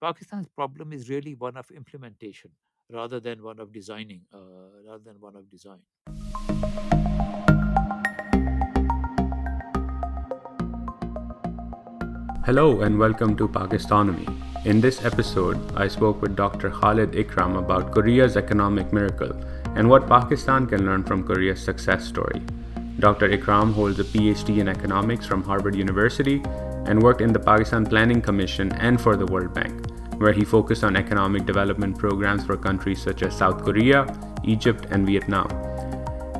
Pakistan's problem is really one of implementation rather than one of designing, uh, rather than one of design. Hello and welcome to Pakistonomy. In this episode, I spoke with Dr. Khalid Ikram about Korea's economic miracle and what Pakistan can learn from Korea's success story. Dr. Ikram holds a PhD in economics from Harvard University and worked in the Pakistan Planning Commission and for the World Bank, where he focused on economic development programs for countries such as South Korea, Egypt, and Vietnam.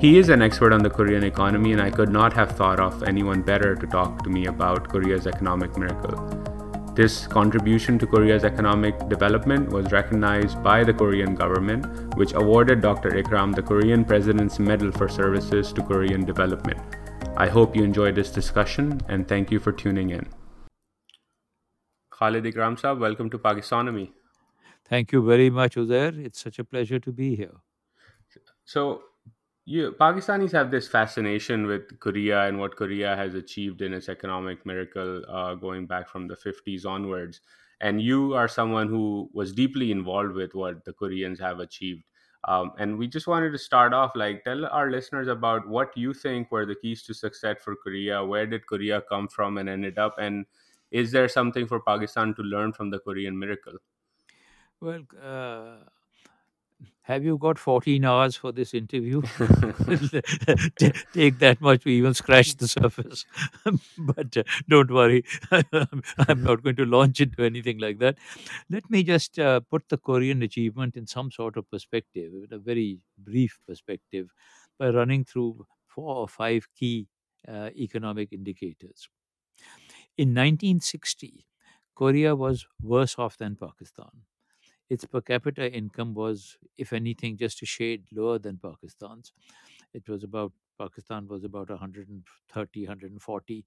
He is an expert on the Korean economy, and I could not have thought of anyone better to talk to me about Korea's economic miracle. This contribution to Korea's economic development was recognized by the Korean government, which awarded Dr. Ikram the Korean President's Medal for Services to Korean Development. I hope you enjoyed this discussion and thank you for tuning in. Khalid Ikram Saab, welcome to Pakistonomy. Thank you very much, Uzair. It's such a pleasure to be here. So, you Pakistanis have this fascination with Korea and what Korea has achieved in its economic miracle uh, going back from the 50s onwards. And you are someone who was deeply involved with what the Koreans have achieved. Um, and we just wanted to start off like tell our listeners about what you think were the keys to success for Korea. Where did Korea come from and ended up? And is there something for Pakistan to learn from the Korean miracle? Well, uh, have you got 14 hours for this interview? Take that much we even scratch the surface. but uh, don't worry, I'm not going to launch into anything like that. Let me just uh, put the Korean achievement in some sort of perspective, a very brief perspective, by running through four or five key uh, economic indicators. In 1960, Korea was worse off than Pakistan its per capita income was, if anything, just a shade lower than Pakistan's. It was about Pakistan was about 130, 140,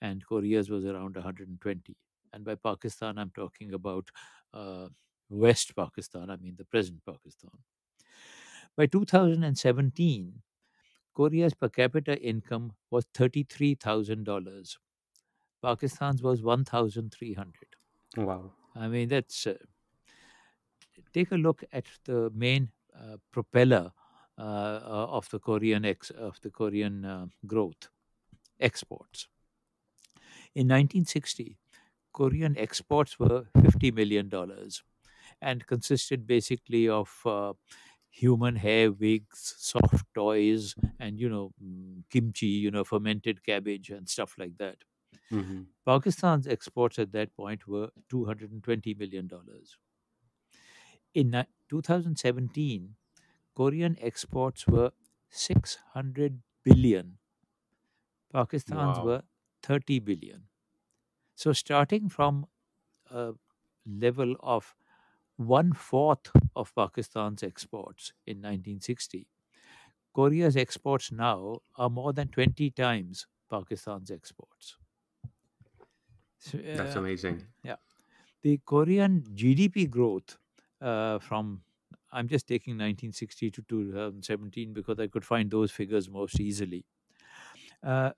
and Korea's was around 120. And by Pakistan, I'm talking about uh, West Pakistan, I mean the present Pakistan. By 2017, Korea's per capita income was $33,000. Pakistan's was 1,300. Wow. I mean, that's uh, take a look at the main uh, propeller uh, uh of the Korean ex- of the Korean uh, growth exports. In 1960, Korean exports were 50 million dollars and consisted basically of uh, human hair wigs, soft toys, and you know mm, kimchi, you know fermented cabbage and stuff like that. Mm-hmm. Pakistan's exports at that point were 220 million dollars. In 2017, Korean exports were 600 billion. Pakistan's wow. were 30 billion. So, starting from a level of one fourth of Pakistan's exports in 1960, Korea's exports now are more than 20 times Pakistan's exports. So, uh, That's amazing. Yeah. The Korean GDP growth uh, from I'm just taking 1960 to 2017 because I could find those figures most easily. Uh,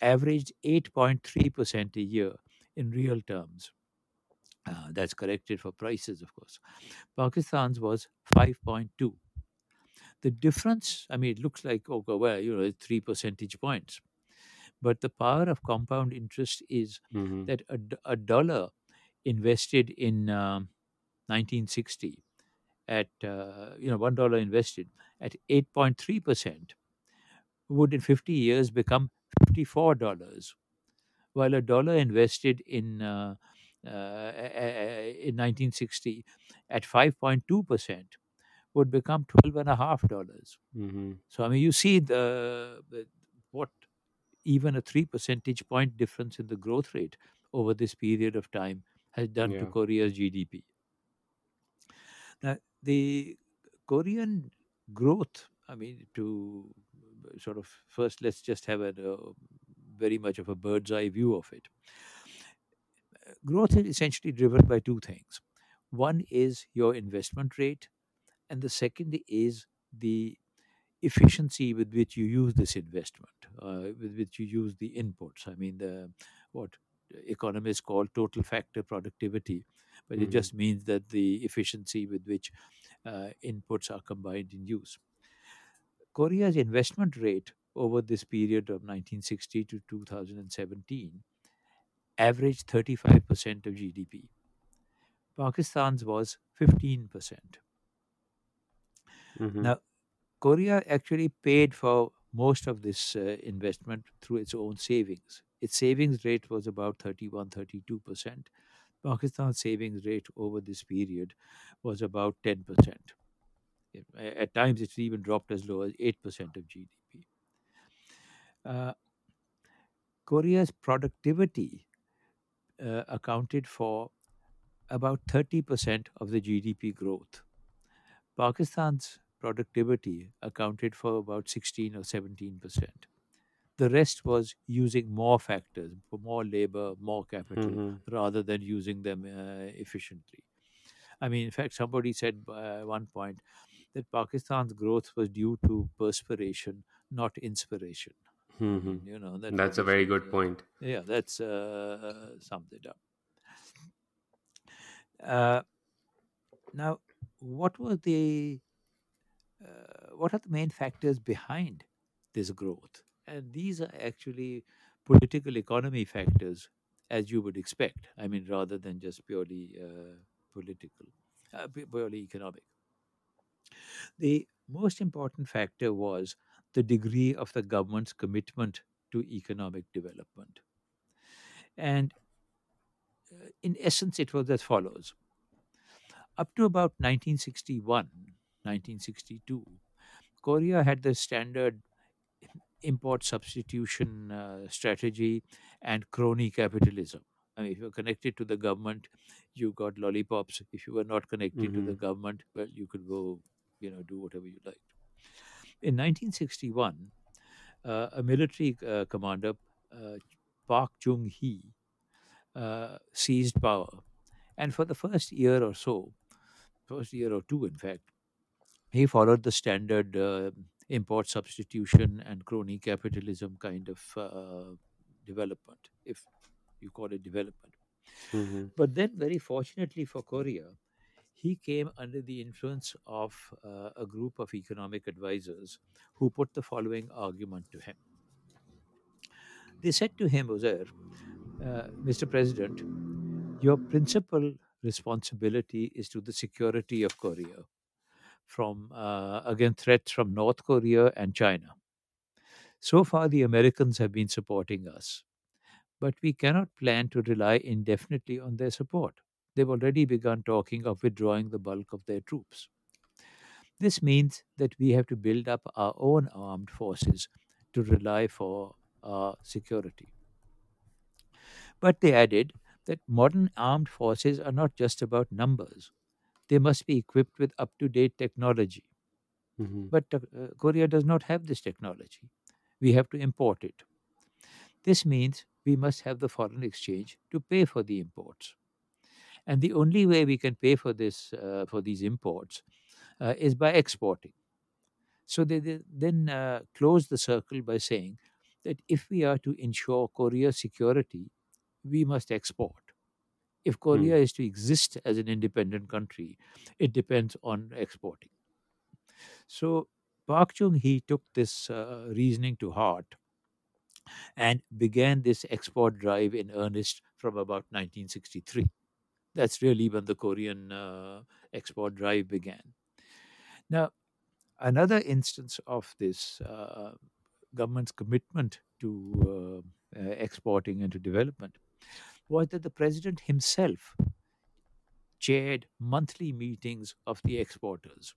averaged 8.3% a year in real terms. Uh, that's corrected for prices, of course. Pakistan's was 5.2. The difference, I mean, it looks like, oh, well, you know, three percentage points. But the power of compound interest is mm-hmm. that a, a, dollar invested in um, 1960 at uh, you know one dollar invested at 8.3 percent would in 50 years become 54 dollars while a dollar invested in uh, uh, in 1960 at 5.2 percent would become 12 and a half dollars mm-hmm. so i mean you see the, the what even a 3 percentage point difference in the growth rate over this period of time has done yeah. to korea's gdp now, the Korean growth, I mean, to uh, sort of first, let's just have a, a very much of a bird's eye view of it. Growth is essentially driven by two things. One is your investment rate, and the second is the efficiency with which you use this investment, uh, with which you use the inputs. I mean, the what economists call total factor productivity, but it Mhm. just means that the efficiency with which uh, inputs are combined in use. Korea's investment rate over this period of 1960 to 2017 averaged 35% of GDP. Pakistan's was 15%. Mhm. Now, Korea actually paid for most of this uh, investment through its own savings. Its savings rate was about 31 32%. Pakistan's savings rate over this period was about 10%. At times, it's even dropped as low as 8% of GDP. Uh, Korea's productivity uh, accounted for about 30% of the GDP growth. Pakistan's productivity accounted for about 16 or 17%. The rest was using more factors, for more labor, more capital, Mhm. rather than using them uh, efficiently. I mean, in fact, somebody said uh, at one point that Pakistan's growth was due to perspiration, not inspiration. I Mhm. you know, that That's a very good point. yeah, that's uh, summed it up. Uh, now, what were the uh, what are the main factors behind this growth? And these are actually political economy factors, as you would expect. I mean, rather than just purely uh, political, uh, pu- purely economic. The most important factor was the degree of the government's commitment to economic development. And uh, in essence, it was as follows Up to about 1961, 1962, Korea had the standard import substitution uh, strategy and crony capitalism. I mean, if you're connected to the government, you got lollipops. If you were not connected to the Mhm. government, well, you could go, you know, do whatever you liked. In 1961, uh, a military uh, commander, uh, Park Chung Hee, uh, seized power. And for the first year or so, first year or two, in fact, he followed the standard uh, import substitution and crony capitalism kind of uh, development, if you call it development. Mhm. But then, very fortunately for Korea, he came under the influence of uh, a group of economic advisors who put the following argument to him. They said to him, Uzair, uh, Mr. President, your principal responsibility is to the security of Korea from uh, threats from North Korea and China. So far, the Americans have been supporting us, but we cannot plan to rely indefinitely on their support. They've already begun talking of withdrawing the bulk of their troops. This means that we have to build up our own armed forces to rely for our security. But they added that modern armed forces are not just about numbers. They must be equipped with up to date technology. Mhm. But uh, Korea does not have this technology. We have to import it. This means we must have the foreign exchange to pay for the imports. And the only way we can pay for this uh, for these imports uh, is by exporting. So they, they then uh, close the circle by saying that if we are to ensure Korea's security, we must export. If Korea Hmm. is to exist as an independent country, it depends on exporting. So Park Chung Hee took this uh, reasoning to heart and began this export drive in earnest from about 1963. That's really when the Korean uh, export drive began. Now, another instance of this uh, government's commitment to uh, uh, exporting and to development was that the president himself chaired monthly meetings of the exporters.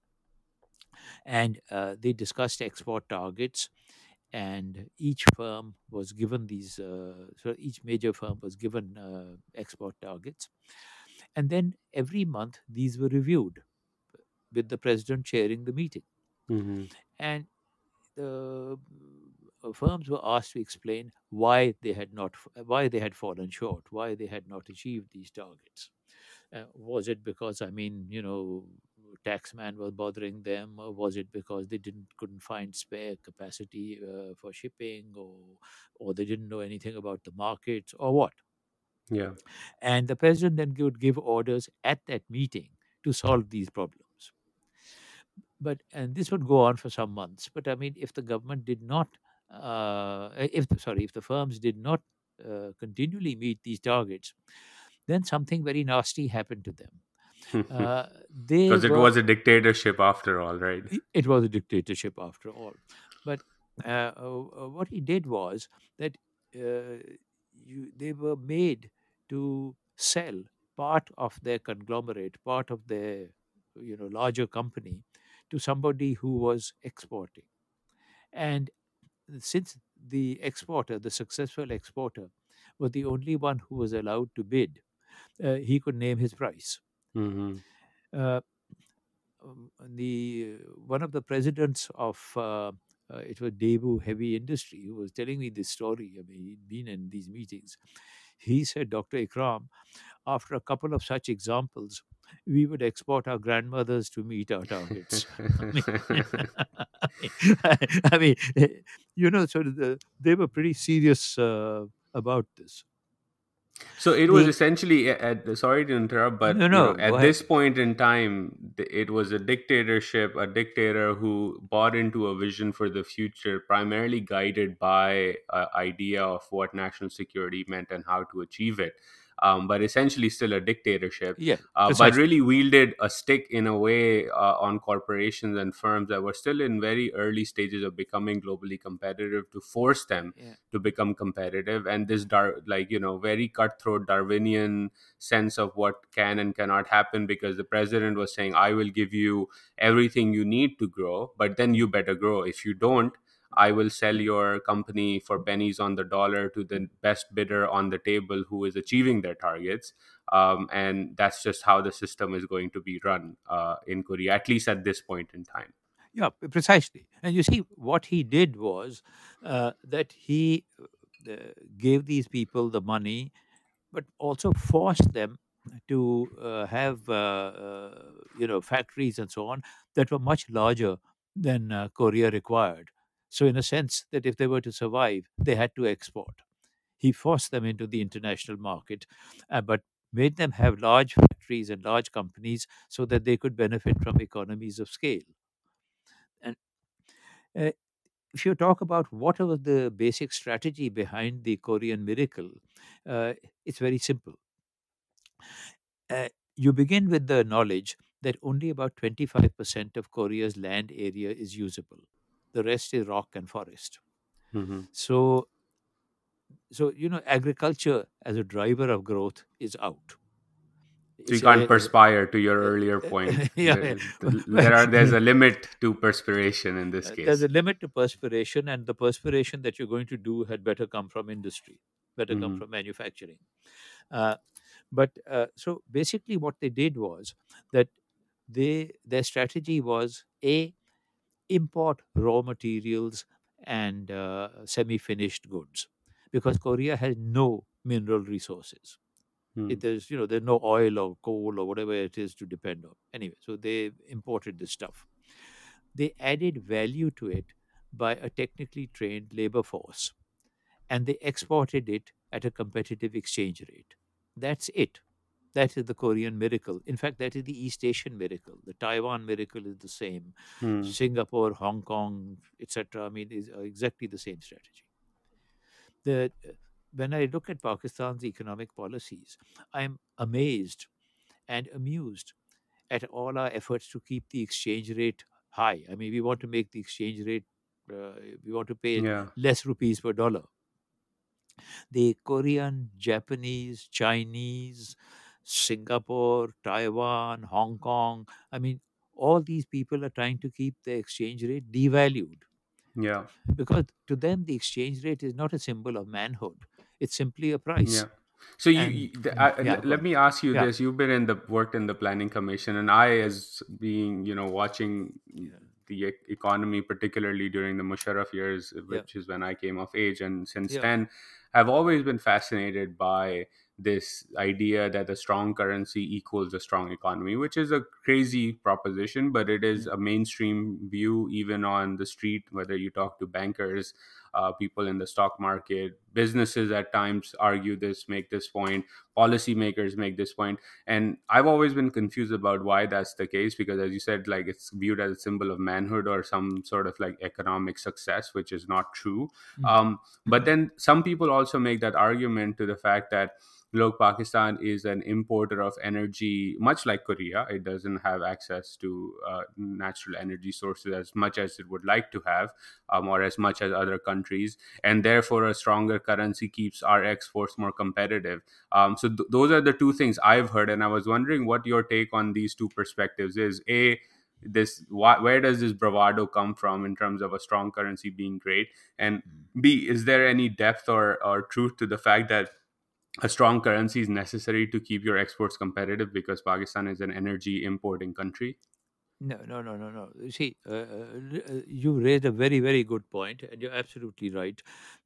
And uh, they discussed export targets and each firm was given these uh, so each major firm was given uh, export targets. And then every month these were reviewed with the president chairing the meeting. Mhm. and the firms were asked to explain why they had not why they had fallen short why they had not achieved these targets uh, was it because i mean you know taxman was bothering them or was it because they didn't couldn't find spare capacity uh, for shipping or or they didn't know anything about the markets or what Yeah. And the president then would give orders at that meeting to solve these problems. But and this would go on for some months. But I mean, if the government did not, uh, if the, sorry, if the firms did not uh, continually meet these targets, then something very nasty happened to them. Uh, Because it were- was a dictatorship after all, right? it- was a dictatorship after all. But uh, uh, what he did was that uh, you, they were made to sell part of their conglomerate, part of their you know larger company, to somebody who was exporting. And since the exporter, the successful exporter, was the only one who was allowed to bid, uh, he could name his price hmm uh, um, the one of the presidents of uh, uh, it was Daewoo Heavy Industry who was telling me this story. I mean, he'd been in these meetings. He said, Dr. Ikram, after a couple of such examples, we would export our grandmothers to meet our targets. I mean, you know, so the, they were pretty serious uh, about this. So it was The- essentially at, sorry to interrupt, but No, you know, at this point in time, it was a dictatorship, a dictator who bought into a vision for the future, primarily guided by an idea of what national security meant and how to achieve it. Um, but essentially, still a dictatorship. Yeah, uh, but precisely. really wielded a stick in a way uh, on corporations and firms that were still in very early stages of becoming globally competitive to force them Yeah. to become competitive and this dar- like you know very cutthroat darwinian sense of what can and cannot happen because the president was saying i will give you everything you need to grow but then you better grow if you don't I will sell your company for pennies on the dollar to the best bidder on the table who is achieving their targets. Um, and that's just how the system is going to be run uh, in Korea, at least at this point in time. Yeah, precisely. And you see, what he did was uh, that he uh, gave these people the money, but also forced them to uh, have, uh, uh, you know, factories and so on that were much larger than Korea required. So, in a sense, that if they were to survive, they had to export. He forced them into the international market, uh, but made them have large factories and large companies so that they could benefit from economies of scale. And uh, if you talk about what was the basic strategy behind the Korean miracle, uh, it's very simple. Uh, you begin with the knowledge that only about 25% of Korea's land area is usable. The rest is rock and forest. Mhm. So, so you know, agriculture as a driver of growth is out. So you can't uh, perspire to your earlier point. yeah, There- there are, there's a limit to perspiration in this Uh, case. There's a limit to perspiration, and the perspiration that you're going to do had better come from industry, better come Mhm. from manufacturing. Uh, but uh, so basically, what they did was that they their strategy was a import raw materials and uh, semi-finished goods because Korea has no mineral resources. Hmm. It, there's you know there's no oil or coal or whatever it is to depend on. Anyway, so they imported this stuff. They added value to it by a technically trained labor force, and they exported it at a competitive exchange rate. That's it. That is the Korean miracle. In fact, that is the East Asian miracle. The Taiwan miracle is the same. Hmm. Singapore, Hong Kong, etc. I mean, is uh, exactly the same strategy. The when I look at Pakistan's economic policies, I'm amazed and amused at all our efforts to keep the exchange rate high. I mean, we want to make the exchange rate, uh, we want to pay Yeah. less rupees per dollar. The Korean, Japanese, Chinese, Singapore, Taiwan, Hong Kong, I mean, all these people are trying to keep the exchange rate devalued Yeah. because to them the exchange rate is not a symbol of manhood it's simply a price Yeah. So you, And- you th- mm, I, yeah, let me ask you Yeah. this: You've been in the worked in the planning commission, and I, as being you know watching the e- economy, particularly during the Musharraf years, which is when I came of age, and since Yeah. then, have always been fascinated by this idea that a strong currency equals a strong economy, which is a crazy proposition, but it is a mainstream view, even on the street, whether you talk to bankers uh, people in the stock market businesses at times argue this make this point policymakers make this point. and i've always been confused about why that's the case because as you said like it's viewed as a symbol of manhood or some sort of like economic success which is not true Mm. um, but then some people also make that argument to the fact that look pakistan is an importer of energy much like korea. It doesn't have access to uh, natural energy sources as much as it would like to have um, or as much as other countries and therefore a stronger currency keeps our exports more competitive. Um, so th- those are the two things i've heard and i was wondering what your take on these two perspectives is. A this why, where does this bravado come from in terms of a strong currency being great? And b is there any depth or, or truth to the fact that a strong currency is necessary to keep your exports competitive because pakistan is an energy importing country No, no, no, no, no. See, uh, uh, uh, you raised a very, very good point, and you're absolutely right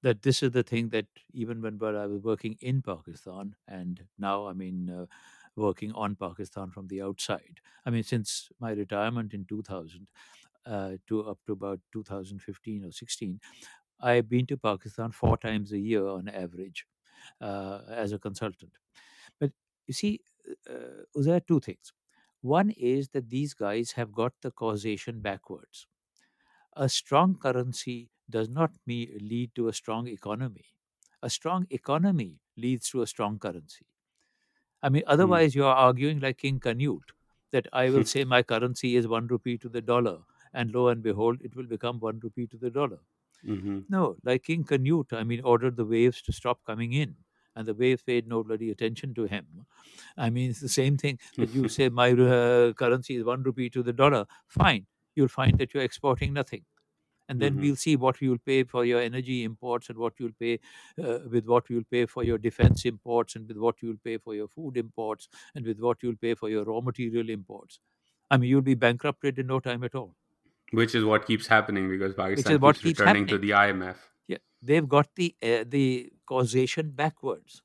that this is the thing that even when I was working in Pakistan, and now I mean uh, working on Pakistan from the outside. I mean, since my retirement in 2000 uh, to up to about 2015 or 16, I've been to Pakistan four times a year on average Uh, as a consultant. But you see, uh, uh, there are two things. One is that these guys have got the causation backwards. A strong currency does not me- lead to a strong economy. A strong economy leads to a strong currency. I mean, hmm. otherwise, you are arguing like King Canute that I will say my currency is one rupee to the dollar, and lo and behold, it will become one rupee to the dollar. Mm-hmm. No, like King Canute, I mean, ordered the waves to stop coming in, and the waves paid no bloody attention to him. I mean, it's the same thing that you say my uh, currency is one rupee to the dollar. Fine, you'll find that you're exporting nothing. And then Mhm. we'll see what you'll pay for your energy imports and what you'll pay uh, with what you'll pay for your defense imports and with what you'll pay for your food imports and with what you'll pay for your raw material imports. I mean, you'll be bankrupted in no time at all. Which is what keeps happening because pakistan is what keeps keeps returning to the imf Yeah, they've got the uh, the causation backwards.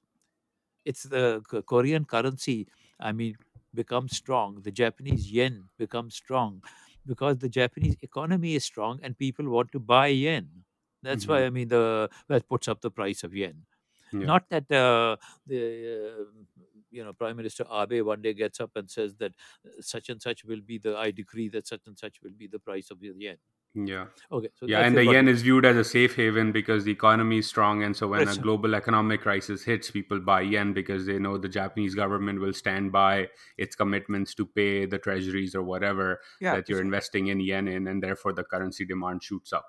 It's the Korean currency. I mean, becomes strong. The Japanese yen becomes strong because the Japanese economy is strong and people want to buy yen. That's why Mhm. I mean the that puts up the price of yen. Yeah. Not that uh, the uh, you know Prime Minister Abe one day gets up and says that uh, such and such will be the I decree that such and such will be the price of the yen. yeah. Okay, so yeah and the yen is viewed as a safe haven because the economy is strong and so when a global economic crisis hits people buy yen because they know the japanese government will stand by its commitments to pay the treasuries or whatever yeah, that you're investing in yen in and therefore the currency demand shoots up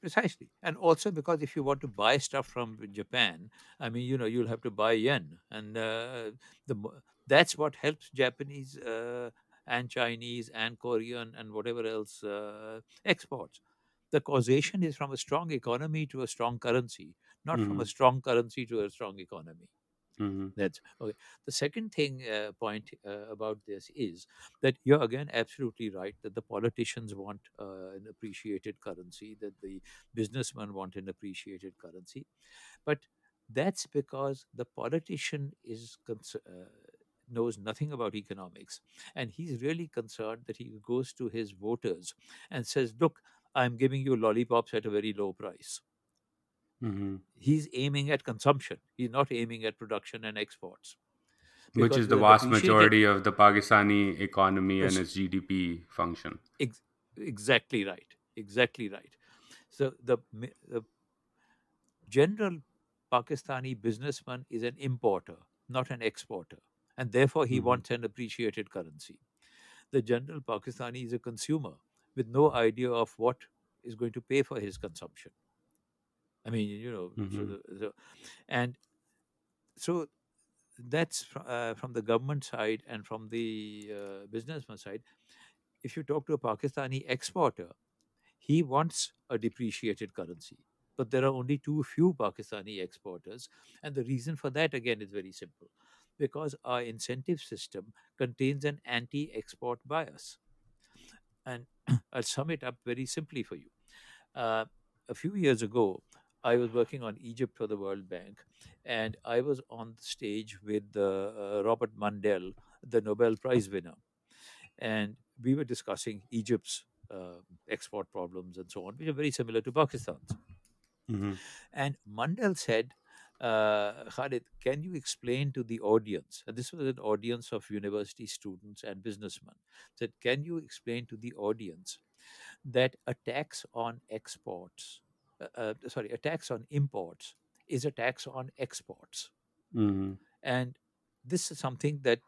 Precisely. And also because if you want to buy stuff from Japan, I mean, you know, you'll have to buy yen. And uh, the that's what helps Japanese uh, and Chinese and Korean and whatever else uh, exports. The causation is from a strong economy to a strong currency, not from a Mhm. strong currency to a strong economy. Hmm That's okay. The second thing uh, point uh, about this is that you're again absolutely right that the politicians want uh, an appreciated currency, that the businessmen want an appreciated currency, but that's because the politician is cons- uh, knows nothing about economics, and he's really concerned that he goes to his voters and says, "Look, I'm giving you lollipops at a very low price." Hmm He's aiming at consumption. He's not aiming at production and exports. which is the vast majority of the pakistani economy and its gdp function Ex- exactly right. Exactly right. So the, the general Pakistani businessman is an importer, not an exporter, and therefore he Mhm. wants an appreciated currency. The general Pakistani is a consumer with no idea of what is going to pay for his consumption. I mean, you know, so Mhm. the, so, and so that's fr- uh, from the government side and from the uh, businessman side. If you talk to a Pakistani exporter, he wants a depreciated currency. But there are only too few Pakistani exporters. And the reason for that, again, is very simple because our incentive system contains an anti export bias. And I'll sum it up very simply for you. Uh, a few years ago, I was working on Egypt for the World Bank, and I was on the stage with uh, Robert Mundell, the Nobel Prize winner. And we were discussing Egypt's uh, export problems and so on, which are very similar to Pakistan's. Mm-hmm. And Mundell said, uh, Khalid, can you explain to the audience? And this was an audience of university students and businessmen. Said, can you explain to the audience that a tax on exports, uh, uh, sorry, a tax on imports is a tax on exports? Mm-hmm. And this is something that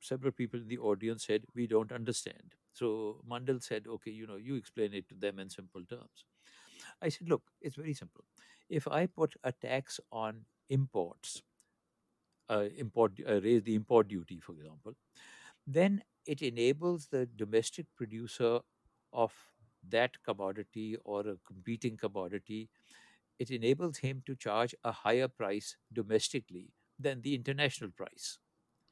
several people in the audience said we don't understand. So Mundell said, okay, you know, you explain it to them in simple terms. I said, look, it's very simple. If I put a tax on imports, uh, import uh, raise the import duty, for example, then it enables the domestic producer of that commodity or a competing commodity. It enables him to charge a higher price domestically than the international price.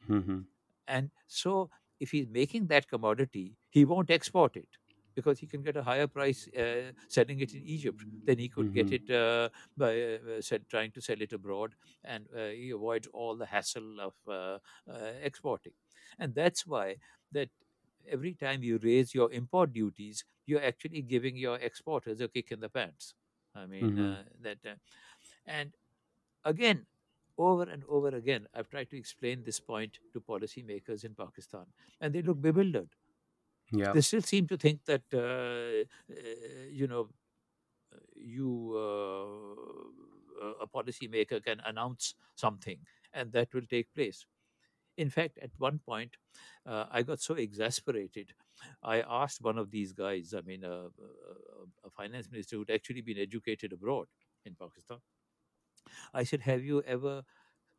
Mm-hmm. And so, if he's making that commodity, he won't export it because he can get a higher price uh, selling it in Egypt than he could get Mhm. it uh, by uh, said, trying to sell it abroad, and uh, he avoids all the hassle of uh, uh, exporting. And that's why that every time you raise your import duties, you're actually giving your exporters a kick in the pants. I mean Mhm. uh, that, uh, and again. Over and over again, I've tried to explain this point to policymakers in Pakistan, and they look bewildered Yeah. they still seem to think that uh, uh, you know you uh, a policymaker can announce something and that will take place in fact at one point uh, i got so exasperated i asked one of these guys i mean a, a, a finance minister who'd actually been educated abroad in pakistan i said have you ever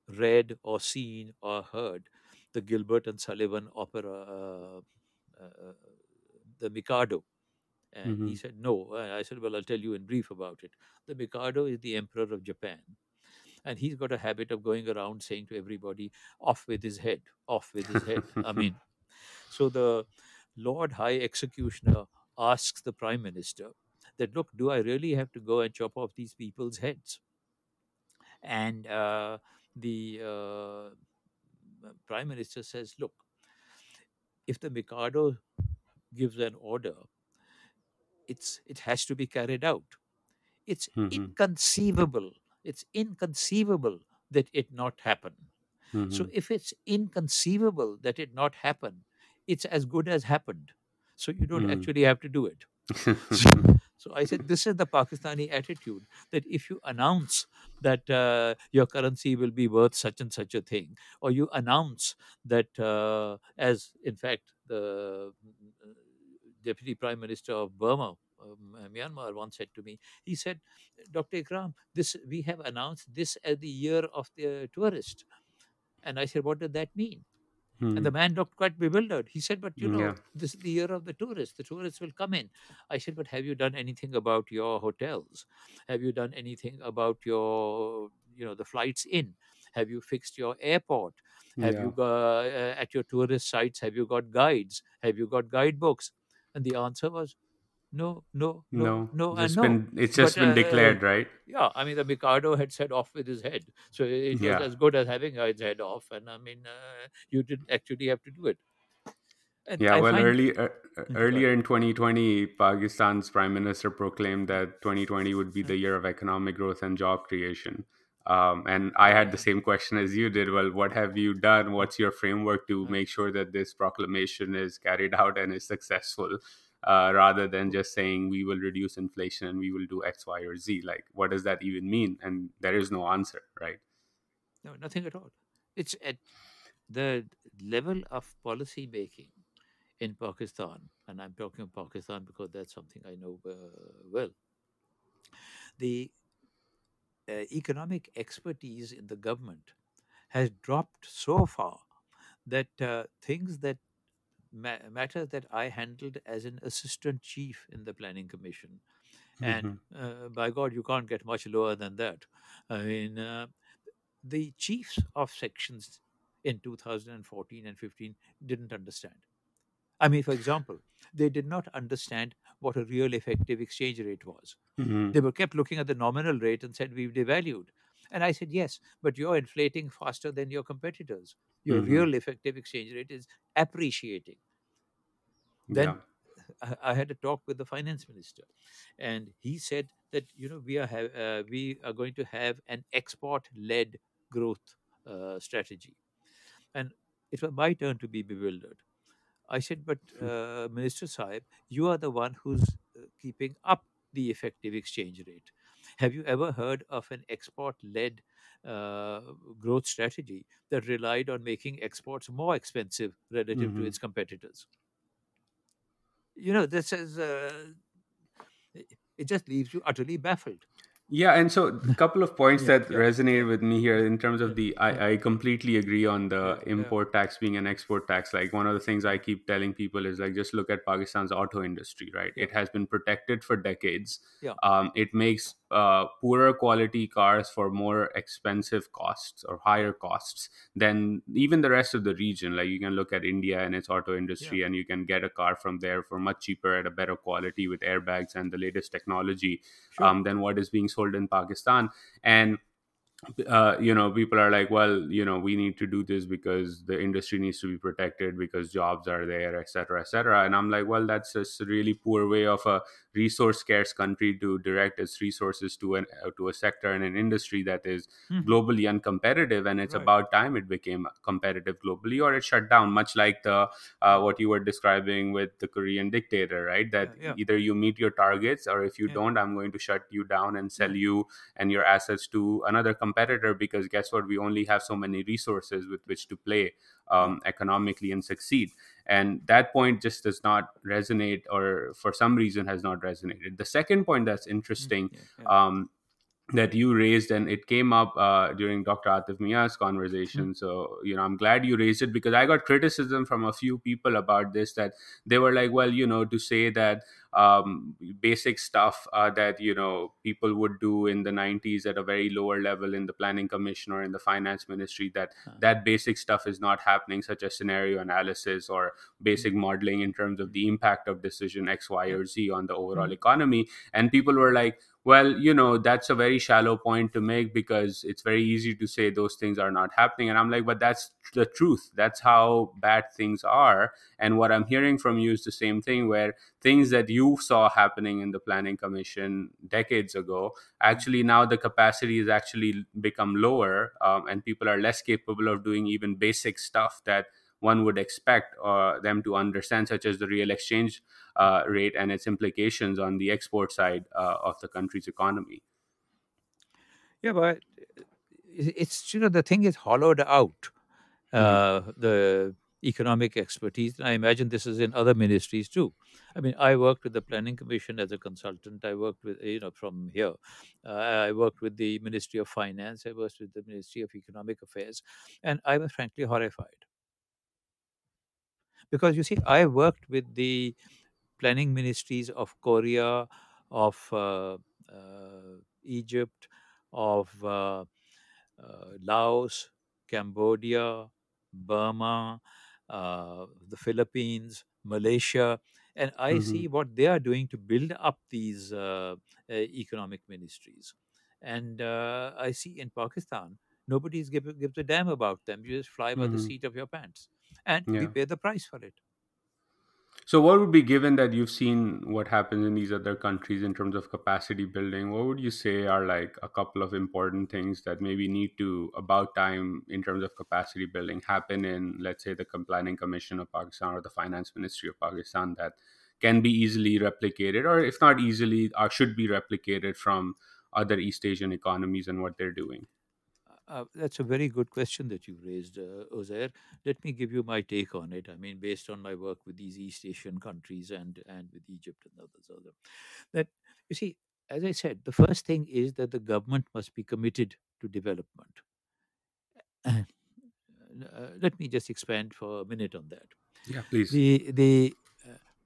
read or seen or heard the gilbert and sullivan opera uh, uh, the mikado and he Mhm. said, No. And I said, Well, I'll tell you in brief about it. The Mikado is the emperor of Japan. And he's got a habit of going around saying to everybody, Off with his head, off with his head. I mean, so the Lord High Executioner asks the Prime Minister that, Look, do I really have to go and chop off these people's heads? And uh, the uh, Prime Minister says, Look, if the Mikado gives an order, it's it has to be carried out. It's Mhm. inconceivable. It's inconceivable that it not happen. So Mhm. if it's inconceivable that it not happen, it's as good as happened. So you don't Mm. actually have to do it. So I said, this is the Pakistani attitude that if you announce that uh, your currency will be worth such and such a thing, or you announce that, uh, as in fact the uh, deputy prime minister of Burma, Myanmar, once said to me, he said, Dr. Ikram, this we have announced this as the year of the tourist. And I said, what did that mean? And the Mhm. man looked quite bewildered. He said, But you know, Yeah. this is the year of the tourists. The tourists will come in. I said, But have you done anything about your hotels? Have you done anything about your, you know, the flights in? Have you fixed your airport? Have Yeah. you got uh, at your tourist sites? Have you got guides? Have you got guidebooks? And the answer was no, no, no, No. no, no. been it's just But, been uh, declared, right? Yeah, I mean, the Mikado had said off with his head. So it was as good as having his head off. And I mean, uh, you didn't actually have to do it. And Yeah, I well, find, early, uh, earlier in 2020, Pakistan's prime minister proclaimed that 2020 would be the year of economic growth and job creation. Um, and I had the same question as you did. Well, what have you done? What's your framework to Uh, make sure that this proclamation is carried out and is successful, uh, rather than just saying we will reduce inflation and we will do X, Y, or Z? Like, what does that even mean? And there is no answer, right? no, nothing at all. It's at the level of policy making in Pakistan, and I'm talking of Pakistan because that's something I know uh, well. The uh, economic expertise in the government has dropped so far that uh, things that ma- matters that I handled as an assistant chief in the planning commission, and Mhm. uh, by God, you can't get much lower than that. I mean, uh, the chiefs of sections in 2014 and 15 didn't understand. I mean, for example, they did not understand what a real effective exchange rate was. Mhm. They were kept looking at the nominal rate and said, We've devalued. And I said, Yes, but you're inflating faster than your competitors. Your Mhm. real effective exchange rate is appreciating. Then Yeah. I, I had a talk with the finance minister, and he said that you know we are ha- uh, we are going to have an export-led growth uh, strategy, and it was my turn to be bewildered. I said, but uh, Minister Saib, you are the one who's uh, keeping up the effective exchange rate. Have you ever heard of an export-led uh, growth strategy that relied on making exports more expensive relative to hmm its competitors? You know, this is uh, it just leaves you utterly baffled. Yeah, and so a couple of points Yeah, that yeah, yeah, resonate with me here in terms of the I, I completely agree on the yeah, import tax being an export tax. Like one of the things I keep telling people is like just look at Pakistan's auto industry, right? It has been protected for decades. yeah, Um, it makes uh, poorer quality cars for more expensive costs or higher costs than even the rest of the region. Like you can look at India and its auto industry, and you can get a car from there for much cheaper at a better quality with airbags and the latest technology Sure. um, than what is being sold in Pakistan. And uh, you know, people are like, well, you know, we need to do this because the industry needs to be protected because jobs are there, et cetera, et cetera. And I'm like, well, that's just a really poor way of a resource scarce country to direct its resources to an uh, to a sector and an industry that is hmm globally uncompetitive. And it's Right. about time it became competitive globally, or it shut down. Much like the uh, what you were describing with the Korean dictator, right? That yeah, yeah, either you meet your targets, or if you yeah, don't, I'm going to shut you down and sell you and your assets to another competitor because guess what we only have so many resources with which to play. Um, economically and succeed. And that point just does not resonate or for some reason has not resonated. The second point that's Mm, interesting yeah, yeah. um, that you raised and it came up uh, during dr Atif Mian's conversation. So you know i'm glad you raised it because i got criticism from a few people about this that they were like well you know to say that um, basic stuff uh, that you know people would do in the 90s at a very lower level in the planning commission or in the finance ministry that huh, that basic stuff is not happening such as scenario analysis or basic modeling in terms of the impact of decision x y or z on the overall mm, economy. And people were like well, you know, that's a very shallow point to make because it's very easy to say those things are not happening. And I'm like, but that's the truth. That's how bad things are. And what I'm hearing from you is the same thing where things that you saw happening in the planning commission decades ago actually now the capacity is actually become lower um, and people are less capable of doing even basic stuff that one would expect uh, them to understand such as the real exchange uh, rate and its implications on the export side uh, of the country's economy. Yeah, but uh, it's you know the thing is hollowed out. Mhm, Uh, the economic expertise. And I imagine this is in other ministries too. I mean, I worked with the Planning Commission as a consultant. I worked with you know from here. Uh, I worked with the Ministry of Finance. I worked with the Ministry of Economic Affairs, and I was frankly horrified because you see, I worked with the planning ministries of Korea, of uh, uh, Egypt, of uh, uh, Laos, Cambodia, Burma, uh, the Philippines, Malaysia, and I mhm, see what they are doing to build up these uh, uh, economic ministries. And uh, I see in Pakistan, nobody's give, gives a damn about them. You just fly by the mhm. seat of your pants. And we pay the price for it. So, what would be given that you've seen what happens in these other countries in terms of capacity building? What would you say are like a couple of important things that maybe need to, about time, in terms of capacity building, happen in, let's say, the Planning Commission of Pakistan or the Finance Ministry of Pakistan that can be easily replicated, or if not easily, or should be replicated from other East Asian economies and what they're doing? Uh, that's a very good question that you've raised, uh, Uzair. Let me give you my take on it. I mean, based on my work with these East Asian countries and and with Egypt and others, other that you see, as I said, the first thing is that the government must be committed to development. uh, let me just expand for a minute on that. Yeah, please. The the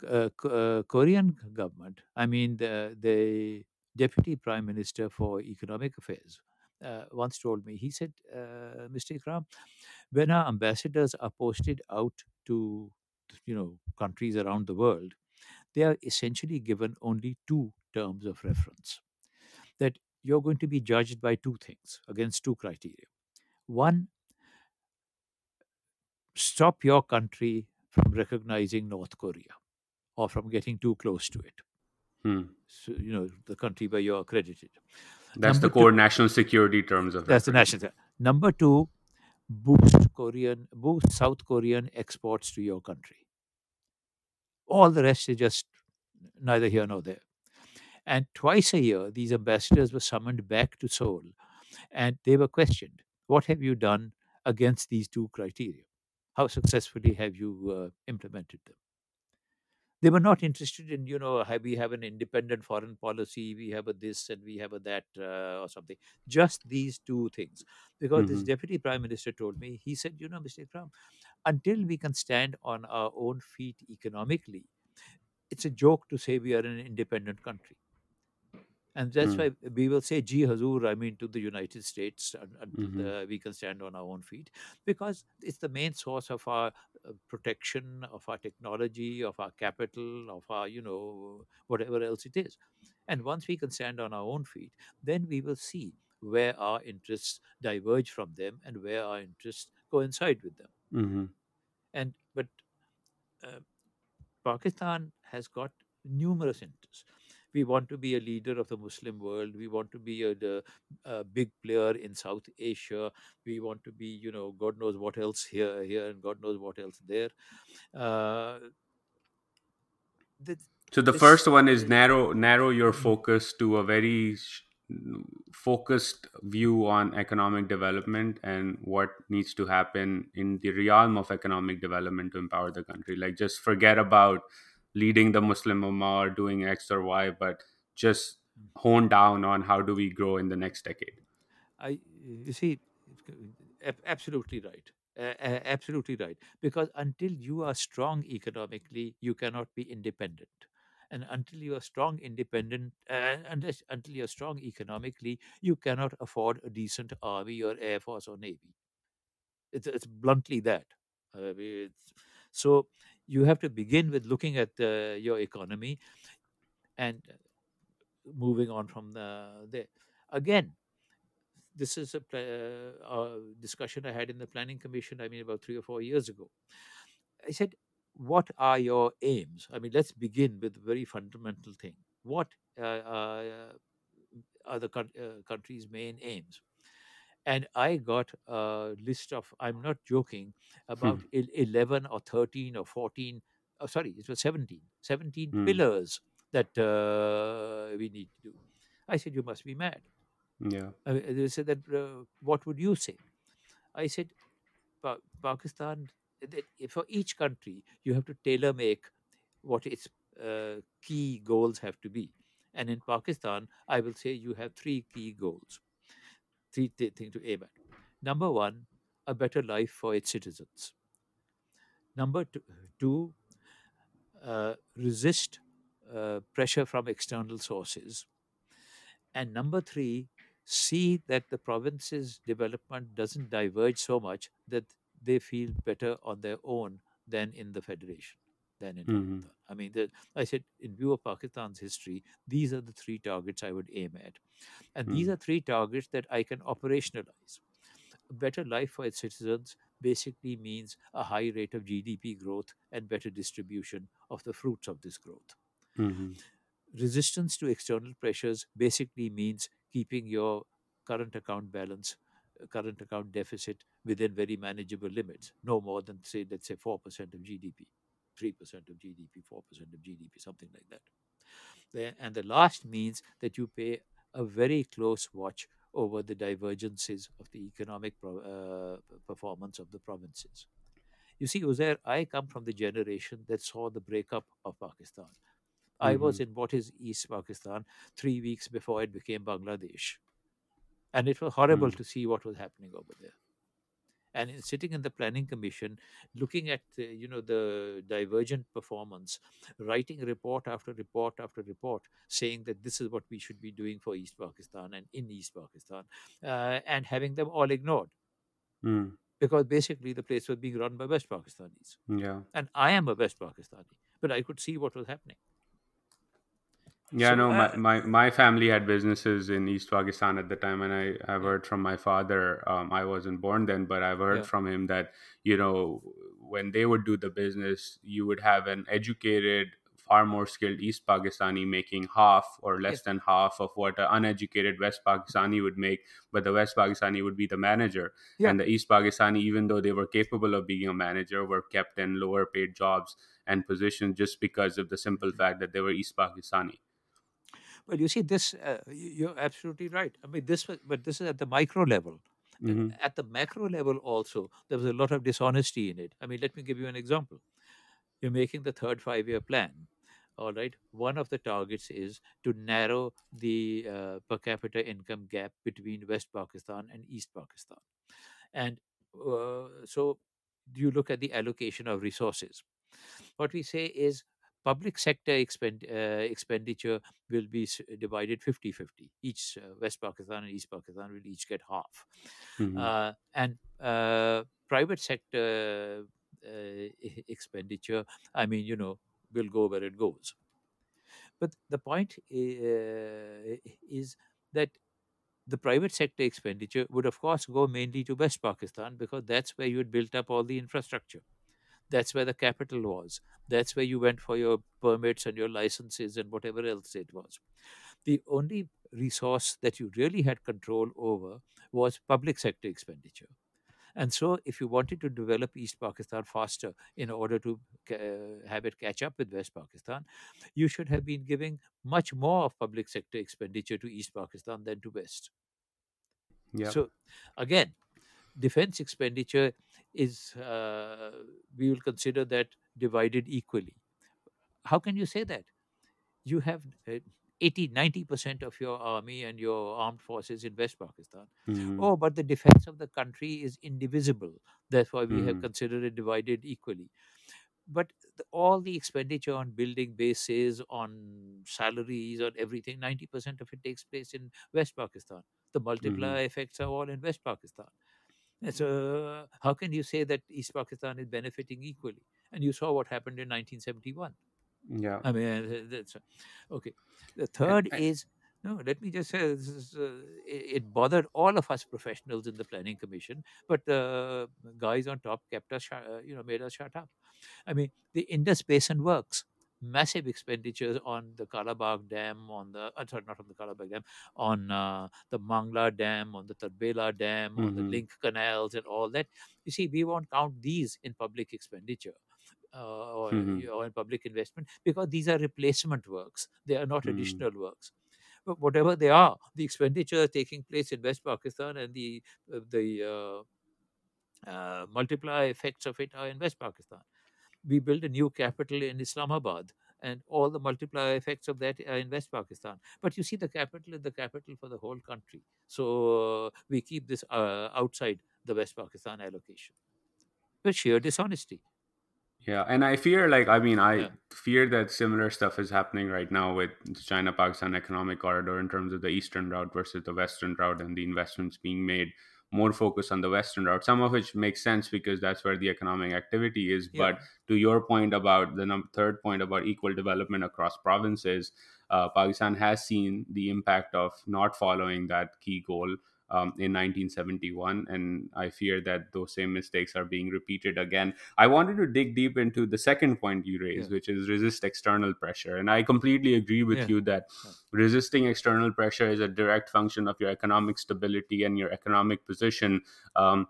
uh, uh, uh, Korean government, I mean the the deputy prime minister for economic affairs, uh, once told me. He said, uh, "Mr. Ikram, when our ambassadors are posted out to you know countries around the world, they are essentially given only two terms of reference. That you're going to be judged by two things against two criteria. One, stop your country from recognizing North Korea." or from getting too close to it. Hmm. So, you know, the country where you're accredited. That's Number the core two- national security terms of That's the national. Number two, boost Korean, boost South Korean exports to your country. All the rest is just neither here nor there. And twice a year, these ambassadors were summoned back to Seoul and they were questioned What have you done against these two criteria? How successfully have you uh, implemented them? They were not interested in, you know, we have an independent foreign policy, we have a this and we have a that uh, or something. Just these two things. Because this Mhm. deputy prime minister told me, he said, you know, Mr. Ikram, until we can stand on our own feet economically, it's a joke to say we are an independent country. And that's Mm. why we will say, Ji Hazur, I mean, to the United States un- until Mhm. the, we can stand on our own feet, because it's the main source of our uh, protection, of our technology, of our capital, of our, you know, whatever else it is. And once we can stand on our own feet, then we will see where our interests diverge from them and where our interests coincide with them. Mhm. And but uh, Pakistan has got numerous interests. We want to be a leader of the Muslim world. We want to be a, a big player in South Asia. We want to be, you know, God knows what else here, here, and God knows what else there. Uh, the, So the This- first one is narrow narrow your focus to a very sh- focused view on economic development and what needs to happen in the realm of economic development to empower the country. Like just forget about leading the Muslim Ummah or doing X or Y, but just hone down on how do we grow in the next decade. I you see, ab- absolutely right. Uh, absolutely right. Because until you are strong economically, you cannot be independent. And until you are strong independent, uh, unless until you are strong economically, you cannot afford a decent army or air force or navy. It's, it's bluntly that. Uh, it's, so you have to begin with looking at uh, your economy and moving on from the, there. Again, this is a uh, uh, discussion I had in the planning commission. I mean, about three or four years ago. I said, "What are your aims?" I mean, let's begin with a very fundamental thing. What uh, uh, are the coun- uh, country's main aims? And I got a list of. I'm not joking about el- eleven or thirteen or fourteen. Oh, sorry, it was 17. 17 Hmm. pillars that uh, we need to do. I said, "You must be mad." Yeah. Mean, they said that, uh, what would you say? I said, pa- Pakistan, that for each country, you have to tailor make what its uh, key goals have to be. And in Pakistan, I will say you have three key goals, three th- things to aim at. Number one, a better life for its citizens. Number two, two uh, resist uh, pressure from external sources. And number three, see that the province's development doesn't diverge so much that they feel better on their own than in the federation, than in Mhm. Pakistan. I mean, the, I said, in view of Pakistan's history, these are the three targets I would aim at. And these Mm. are three targets that I can operationalize. A better life for its citizens basically means a high rate of GDP growth and better distribution of the fruits of this growth Mhm. resistance to external pressures basically means keeping your current account balance uh, current account deficit within very manageable limits no more than say let's say 4% of gdp 3% of gdp 4% of gdp something like that and the last means that you pay a very close watch over the divergences of the economic pro- uh, performance of the provinces you see uzair i come from the generation that saw the breakup of pakistan I was in what is East Pakistan three weeks before it became Bangladesh. And it was horrible Mm. to see what was happening over there. And in, sitting in the planning commission, looking at uh, you know the divergent performance, writing report after report after report, saying that this is what we should be doing for East Pakistan and in East Pakistan, uh, and having them all ignored Mm. because basically the place was being run by West Pakistanis, Yeah. and I am a West Pakistani, but I could see what was happening. Yeah, So, no, my, uh, my, my family had businesses in East Pakistan at the time, and I, I've heard from my father. Um, I wasn't born then, but I've heard Yeah. from him that, you know, when they would do the business, you would have an educated, far more skilled East Pakistani making half or less Yes. than half of what an uneducated West Pakistani would make, but the West Pakistani would be the manager. Yeah. And the East Pakistani, even though they were capable of being a manager, were kept in lower paid jobs and positions just because of the simple fact that they were East Pakistani. Well, you see, this uh, you're absolutely right. I mean, this was, but this is at the micro level. Mhm. At the macro level, also, there was a lot of dishonesty in it. I mean, let me give you an example. You're making the third five-year plan. All right. One of the targets is to narrow the uh, per capita income gap between West Pakistan and East Pakistan. And uh, so you look at the allocation of resources. What we say is public sector expend, uh, expenditure will be divided 50 50. Each uh, West Pakistan and East Pakistan will each get half. Mhm. Uh, and uh, private sector uh, expenditure, I mean, you know, will go where it goes. But the point uh, is that the private sector expenditure would, of course, go mainly to West Pakistan because that's where you had built up all the infrastructure. That's where the capital was. That's where you went for your permits and your licenses and whatever else it was. The only resource that you really had control over was public sector expenditure. And so, if you wanted to develop East Pakistan faster in order to ca- have it catch up with West Pakistan, you should have been giving much more of public sector expenditure to East Pakistan than to West. Yeah. So, again, defense expenditure is, uh, we will consider that divided equally. How can you say that? You have uh, 80, 90% of your army and your armed forces in West Pakistan. Mhm. Oh, but the defense of the country is indivisible. That's why we have Mhm. considered it divided equally. But the, all the expenditure on building bases, on salaries, on everything, 90% of it takes place in West Pakistan. The multiplier effects are all in West Pakistan. And So, how can you say that East Pakistan is benefiting equally? And you saw what happened in 1971. Yeah. I mean, uh, that's okay. The third I- is no. Let me just say this is, uh, it, bothered all of us professionals in the planning commission, but the guys on top kept us, uh, you know, made us shut up. I mean, the Indus Basin works. Massive expenditures on the Kalabagh Dam, on the uh, sorry, not on the Kalabagh Dam, on uh, the Mangla Dam, on the Tarbela Dam, on the Mhm. link canals, and all that. You see, we won't count these in public expenditure uh, or, Mhm. or in public investment because these are replacement works. They are not Mm. additional works. But whatever they are, the expenditure taking place in West Pakistan and the uh, the uh, uh, multiplier effects of it are in West Pakistan. We built a new capital in Islamabad, and all the multiplier effects of that are in West Pakistan. But you see, the capital is the capital for the whole country. So uh, we keep this uh, outside the West Pakistan allocation. With sheer dishonesty. Yeah, and I fear, like, I mean, I Yeah. fear that similar stuff is happening right now with the China Pakistan economic corridor in terms of the eastern route versus the western route and the investments being made more focused on the western route, some of which makes sense because that's where the economic activity is. Yeah. But to your point about the num- third point about equal development across provinces, uh, Pakistan has seen the impact of not following that key goal um, in 1971, and I fear that those same mistakes are being repeated again. I wanted to dig deep into the second point you raised, Yeah. which is resist external pressure, and I completely agree with Yeah. you that Yeah. resisting external pressure is a direct function of your economic stability and your economic position. Um,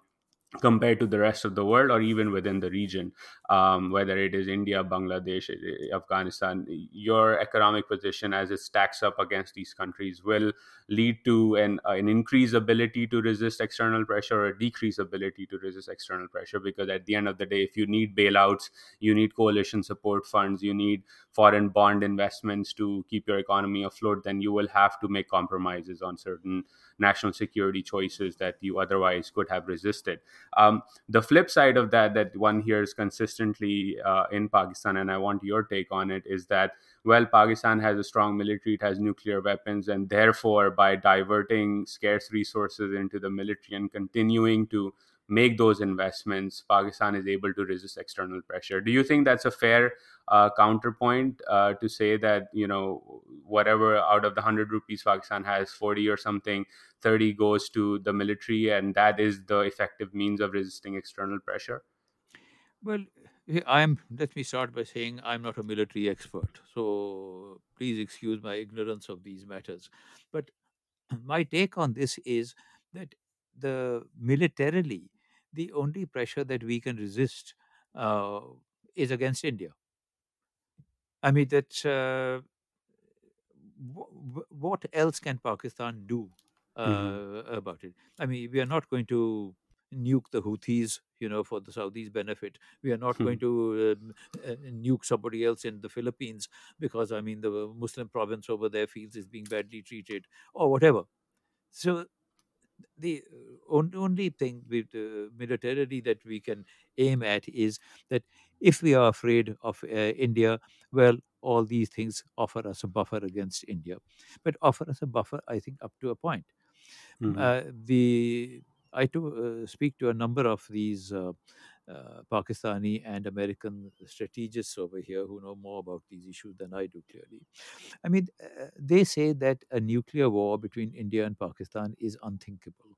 compared to the rest of the world or even within the region um, whether it is india bangladesh eh, afghanistan your economic position as it stacks up against these countries will lead to an, uh, an increased ability to resist external pressure or a decreased ability to resist external pressure because at the end of the day if you need bailouts you need coalition support funds you need foreign bond investments to keep your economy afloat then you will have to make compromises on certain national security choices that you otherwise could have resisted. Um, the flip side of that that one hears consistently uh, in pakistan and i want your take on it is that well pakistan has a strong military it has nuclear weapons and therefore by diverting scarce resources into the military and continuing to make those investments pakistan is able to resist external pressure. Do you think that's a fair uh, counterpoint uh, to say that you know whatever out of the 100 rupees pakistan has 40 or something 30 goes to the military and that is the effective means of resisting external pressure Well, I'm. Let me start by saying I'm not a military expert, so please excuse my ignorance of these matters. But my take on this is that the militarily, the only pressure that we can resist uh, is against India. I mean, that. uh, wh- what else can Pakistan do uh, Mm-hmm. about it? I mean, we are not going to nuke the Houthis, you know, for the Saudis' benefit. We are not going to um, uh, nuke somebody else in the Philippines because, I mean, the Muslim province over there feels is being badly treated or whatever. So the uh, only thing with uh, militarily that we can aim at is that if we are afraid of uh, India, well, all these things offer us a buffer against India, but offer us a buffer, I think, up to a point. Mm-hmm. Uh, the I to uh, speak to a number of these uh, uh, Pakistani and American strategists over here who know more about these issues than I do. Clearly, I mean, uh, they say that a nuclear war between India and Pakistan is unthinkable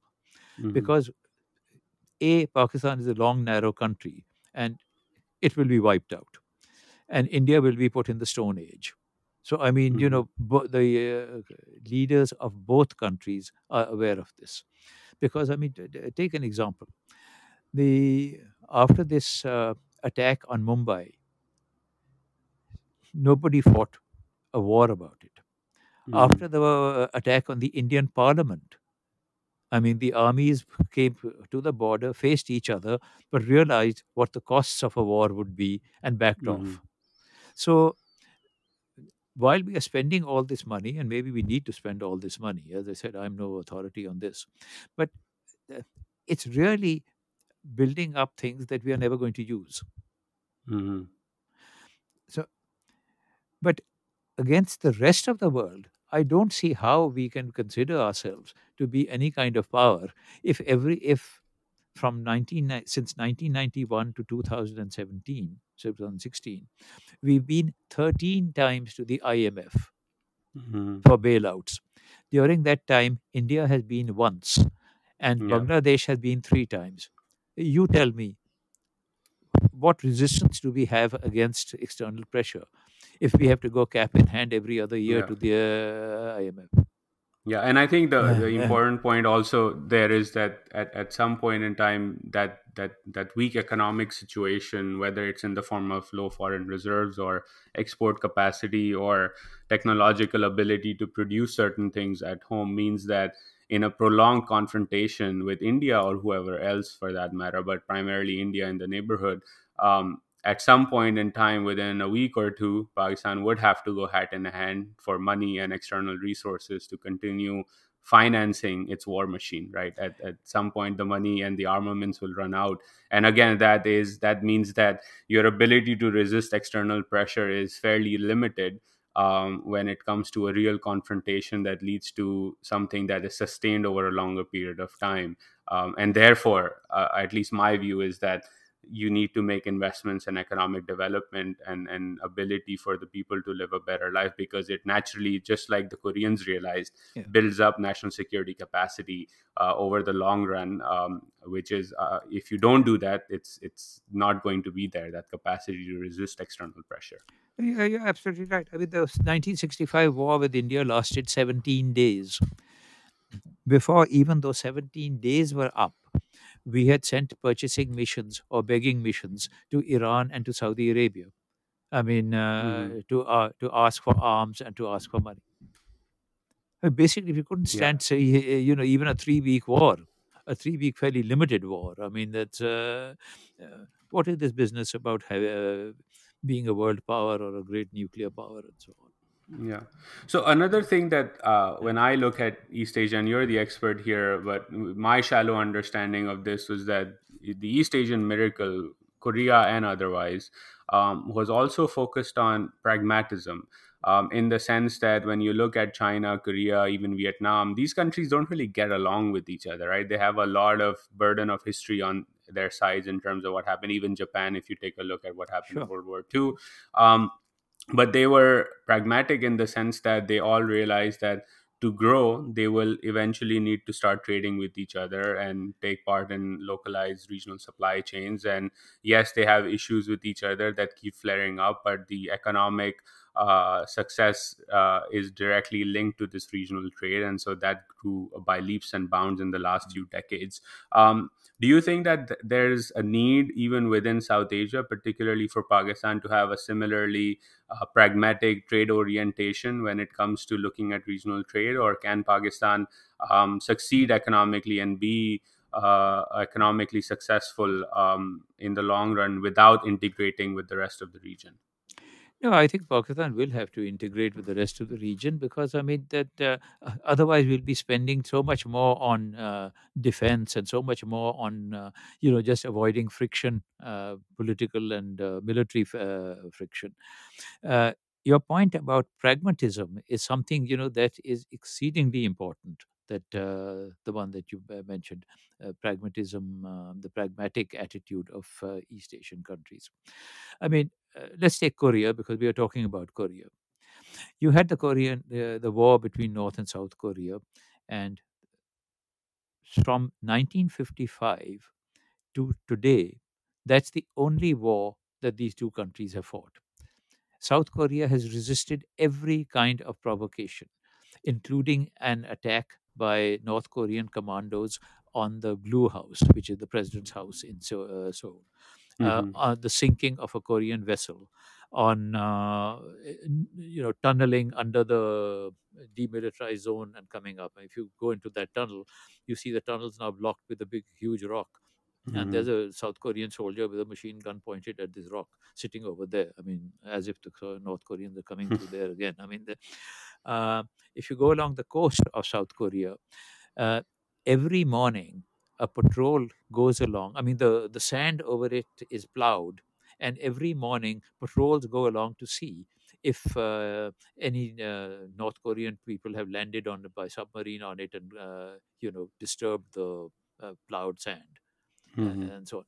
Mm-hmm. because a Pakistan is a long, narrow country, and it will be wiped out, and India will be put in the Stone Age. So, I mean, you Mm-hmm. know, bo- the uh, leaders of both countries are aware of this because, I mean, t- t- take an example. The after this uh, attack on Mumbai, nobody fought a war about it. Mm-hmm. After the uh, attack on the Indian Parliament, I mean, the armies came to the border, faced each other, but realized what the costs of a war would be and backed Mm-hmm. off. So, while we are spending all this money, and maybe we need to spend all this money, as I said, I'm no authority on this, but uh, it's really building up things that we are never going to use. Mm-hmm. So, but against the rest of the world, I don't see how we can consider ourselves to be any kind of power if every if from 19 since 1991 to 2017 2016 we've been 13 times to the IMF Mm-hmm. for bailouts during that time India has been once and Yeah. Bangladesh has been 3 times you tell me what resistance do we have against external pressure if we have to go cap in hand every other year Yeah. to the uh, IMF Yeah, and I think the the Uh, important point also there is that at, at some point in time that that that weak economic situation, whether it's in the form of low foreign reserves or export capacity or technological ability to produce certain things at home, means that in a prolonged confrontation with India or whoever else for that matter, but primarily India in the neighborhood, um, at some point in time within a week or two, Pakistan would have to go hat in hand for money and external resources to continue financing its war machine right? At, at some point the money and the armaments will run out. And again that is that means that your ability to resist external pressure is fairly limited um, when it comes to a real confrontation that leads to something that is sustained over a longer period of time. Um, and therefore uh, at least my view is that you need to make investments in economic development and, and ability for the people to live a better life because it naturally just like the koreans realized yeah. builds up national security capacity uh, over the long run um, which is uh, if you don't do that it's it's not going to be there that capacity to resist external pressure Yeah, you're absolutely right. I mean, the 1965 war with India lasted 17 days. Before even those 17 days were up, we had sent purchasing missions or begging missions to Iran and to Saudi Arabia. I mean, uh, to uh, to ask for arms and to ask for money. Uh, Basically, we couldn't yeah stand, say, you know, even a three-week war, a three-week fairly limited war. I mean, that's uh, uh, what is this business about uh, being a world power or a great nuclear power and so on? Yeah. So another thing that uh, when I look at East Asia, and you're the expert here, but my shallow understanding of this was that the East Asian miracle, Korea and otherwise, um, was also focused on pragmatism. Um, in the sense that when you look at China, Korea, even Vietnam, these countries don't really get along with each other, right? They have a lot of burden of history on their sides in terms of what happened. Even Japan, if you take a look at what happened in World War II, um, but they were pragmatic in the sense that they all realized that to grow, they will eventually need to start trading with each other and take part in localized regional supply chains. And yes, they have issues with each other that keep flaring up, but the economic uh, success uh, is directly linked to this regional trade, and so that grew by leaps and bounds in the last few decades. Um, do you think that th- there's a need, even within South Asia, particularly for Pakistan, to have a similarly uh, pragmatic trade orientation when it comes to looking at regional trade, or can Pakistan um, succeed economically and be uh, economically successful um, in the long run without integrating with the rest of the region? No, I think Pakistan will have to integrate with the rest of the region because I mean that uh, uh, otherwise we'll be spending so much more on uh, defense and so much more on uh, you know just avoiding friction, uh, political and uh, military uh, friction. Uh, your point about pragmatism is something you know that is exceedingly important. That uh, the one that you uh, mentioned, uh, pragmatism, um, the pragmatic attitude of uh, East Asian countries. I mean, uh, let's take Korea because we are talking about Korea. You had the Korean, uh, the war between North and South Korea, and from 1955 to today, that's the only war that these two countries have fought. South Korea has resisted every kind of provocation, including an attack by North Korean commandos on the Blue House, which is the president's house in Seoul. Uh, Seoul uh, hmm the sinking of a Korean vessel, on uh, you know tunneling under the demilitarized zone and coming up. If you go into that tunnel, you see the tunnels now blocked with a big, huge rock. And there's hmm a South Korean soldier with a machine gun pointed at this rock, sitting over there. I mean, as if the North Koreans are coming through there again. I mean, the, uh, if you go along the coast of South Korea, uh, every morning a patrol goes along. I mean, the, the sand over it is plowed, and every morning patrols go along to see if uh, any uh, North Korean people have landed on by submarine on it and uh, you know disturbed the uh, plowed sand uh, hmm and so on.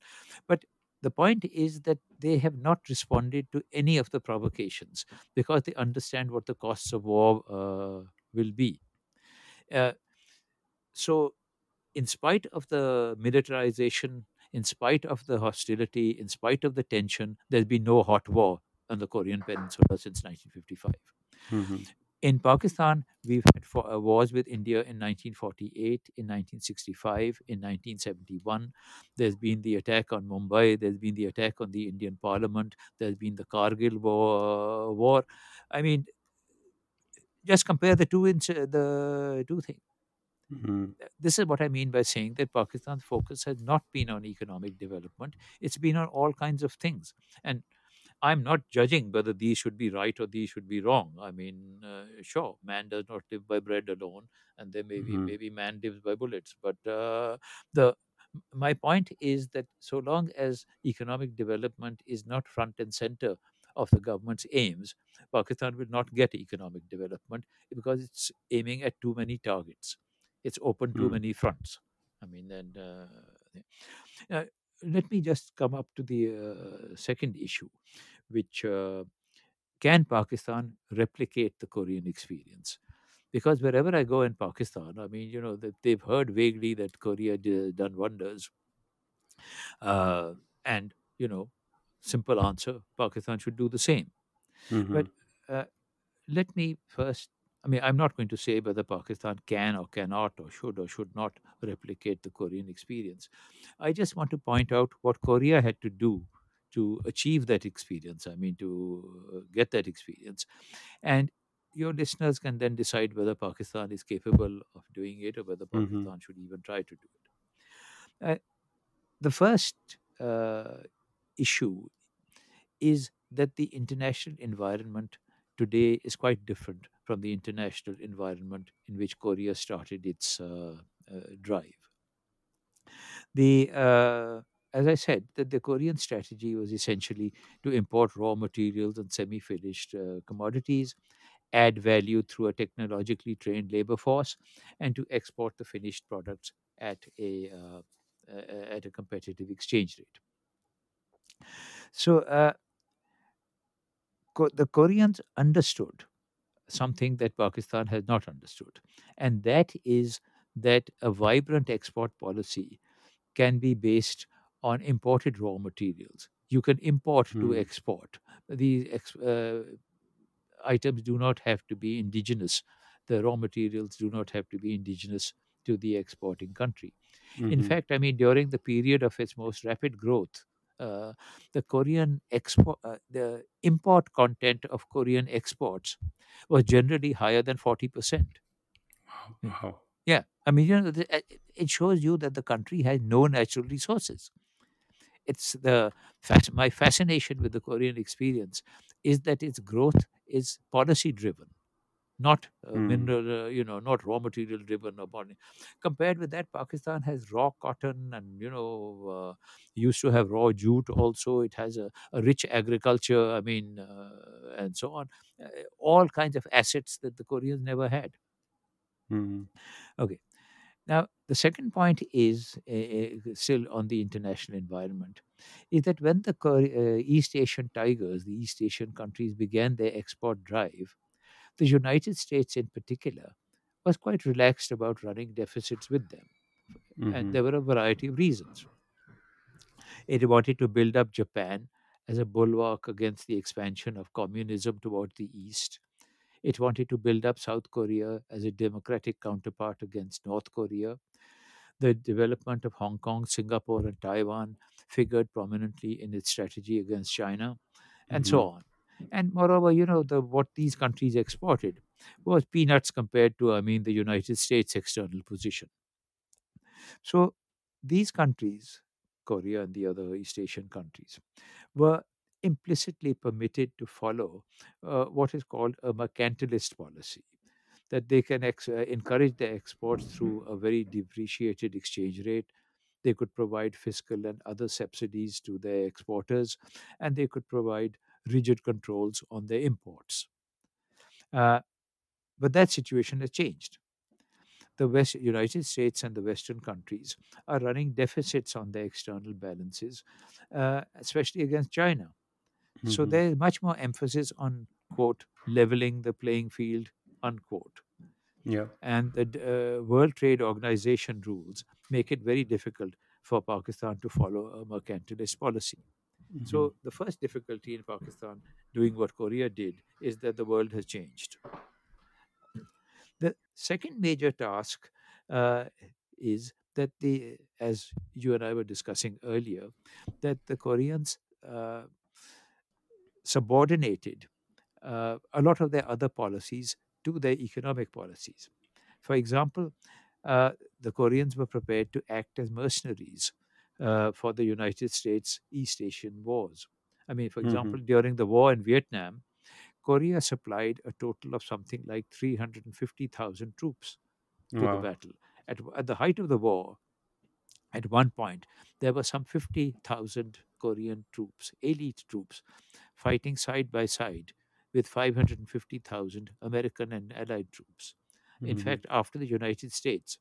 But the point is that they have not responded to any of the provocations because they understand what the costs of war uh, will be. Uh, so in spite of the militarization, in spite of the hostility, in spite of the tension, there's been no hot war on the Korean Peninsula since 1955. hmm In Pakistan, we've had four, uh, wars with India in 1948, in 1965, in 1971. There's been the attack on Mumbai. There's been the attack on the Indian Parliament. There's been the Kargil war. war. I mean, just compare the two in the two things hmm this is what I mean by saying that Pakistan's focus has not been on economic development. It's been on all kinds of things. And I'm not judging whether these should be right or these should be wrong. I mean, uh, sure, man does not live by bread alone, and there maybe hmm maybe man lives by bullets. But uh, the my point is that so long as economic development is not front and center of the government's aims, Pakistan will not get economic development because it's aiming at too many targets. It's open too hmm many fronts. I mean, and uh, let me just come up to the uh, second issue, which uh, can Pakistan replicate the Korean experience? Because wherever I go in Pakistan, I mean, you know, that they've heard vaguely that Korea did, done wonders, uh, and you know, simple answer: Pakistan should do the same. But hmm uh, let me first. I mean, I'm not going to say whether Pakistan can or cannot or should or should not replicate the Korean experience. I just want to point out what Korea had to do to achieve that experience. I mean, to uh, get that experience. And your listeners can then decide whether Pakistan is capable of doing it or whether hmm Pakistan should even try to do it. Uh, the first uh, issue is that the international environment today is quite different from the international environment in which Korea started its uh, uh, drive. The uh, as I said, that the Korean strategy was essentially to import raw materials and semi-finished uh, commodities, add value through a technologically trained labor force, and to export the finished products at a uh, uh, at a competitive exchange rate. So the Koreans understood something that Pakistan has not understood, and that is that a vibrant export policy can be based on imported raw materials. You can import to Mm. export. These ex- uh, items do not have to be indigenous. The raw materials do not have to be indigenous to the exporting country. In Mhm. fact, I mean, during the period of its most rapid growth, uh, the Korean export, uh, the import content of Korean exports was generally higher than 40%. Wow. wow. Yeah, I mean, you know, uh, it shows you that the country has no natural resources. It's the my fascination with the Korean experience is that its growth is policy driven, not uh, Mm. mineral, uh, you know, not raw material driven. Compared with that, Pakistan has raw cotton and you know uh, used to have raw jute. Also, it has a, a rich agriculture. I mean, uh, and so on. Uh, all kinds of assets that the Koreans never had. Mhm. Okay. Now, the second point is uh, still on the international environment, is that when the uh, East Asian tigers, the East Asian countries, began their export drive, the United States in particular was quite relaxed about running deficits with them. And Mhm. there were a variety of reasons. It wanted to build up Japan as a bulwark against the expansion of communism toward the East. It wanted to build up South Korea as a democratic counterpart against North Korea the development of Hong Kong, Singapore, and Taiwan figured prominently in its strategy against China, and so Mhm. on. And moreover, you know, the what these countries exported was peanuts compared to, I mean, the United States' external position. So these countries, Korea and the other East Asian countries, were implicitly permitted to follow uh, what is called a mercantilist policy that they can ex- uh, encourage their exports through a very depreciated exchange rate. They could provide fiscal and other subsidies to their exporters, and they could provide rigid controls on their imports. Uh, but that situation has changed. The West, United States and the Western countries are running deficits on their external balances, uh, especially against China. So Mhm. there is much more emphasis on quote leveling the playing field unquote Yeah. and the uh, World Trade Organization rules make it very difficult for Pakistan to follow a mercantilist policy. Mhm. So the first difficulty in Pakistan doing what Korea did is that the world has changed. The second major task uh, is that the, as you and I were discussing earlier, that the Koreans uh, subordinated uh, a lot of their other policies to their economic policies. For example, uh, the Koreans were prepared to act as mercenaries uh, for the United States East Asian wars. I mean, for example, during the war in Vietnam, Korea supplied a total of something like 350,000 troops to the battle. At, at the height of the war, at one point, there were some 50,000 Korean troops, elite troops, fighting side by side with 550,000 American and Allied troops. In Mhm. fact, after the United States,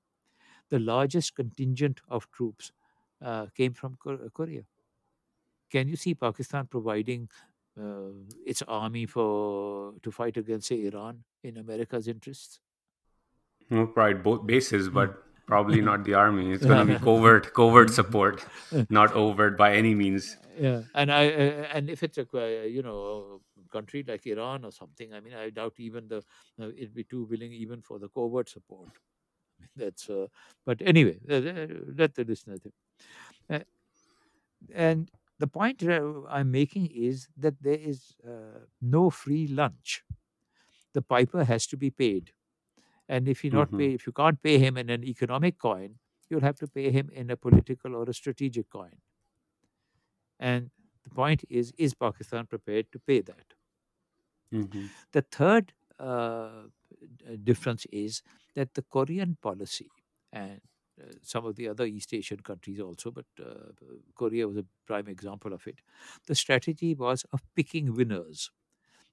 the largest contingent of troops uh, came from Korea. Can you see Pakistan providing uh, its army for to fight against say, Iran in America's interests? No, right, both bases, but probably not the army. It's going to be covert, covert support, not overt by any means. yeah, and I uh, and if it's a uh, you know a country like Iran or something, I mean, I doubt even the uh, it'd be too willing even for the covert support. That's uh, but anyway, uh, uh, let the listener think. Uh, and the point I'm making is that there is uh, no free lunch. The piper has to be paid, and if you not Mhm. pay, if you can't pay him in an economic coin, you'll have to pay him in a political or a strategic coin. And the point is, is Pakistan prepared to pay that? Mhm. The third uh, difference is that the Korean policy and uh, some of the other East Asian countries also, but uh, Korea was a prime example of it. The strategy was of picking winners.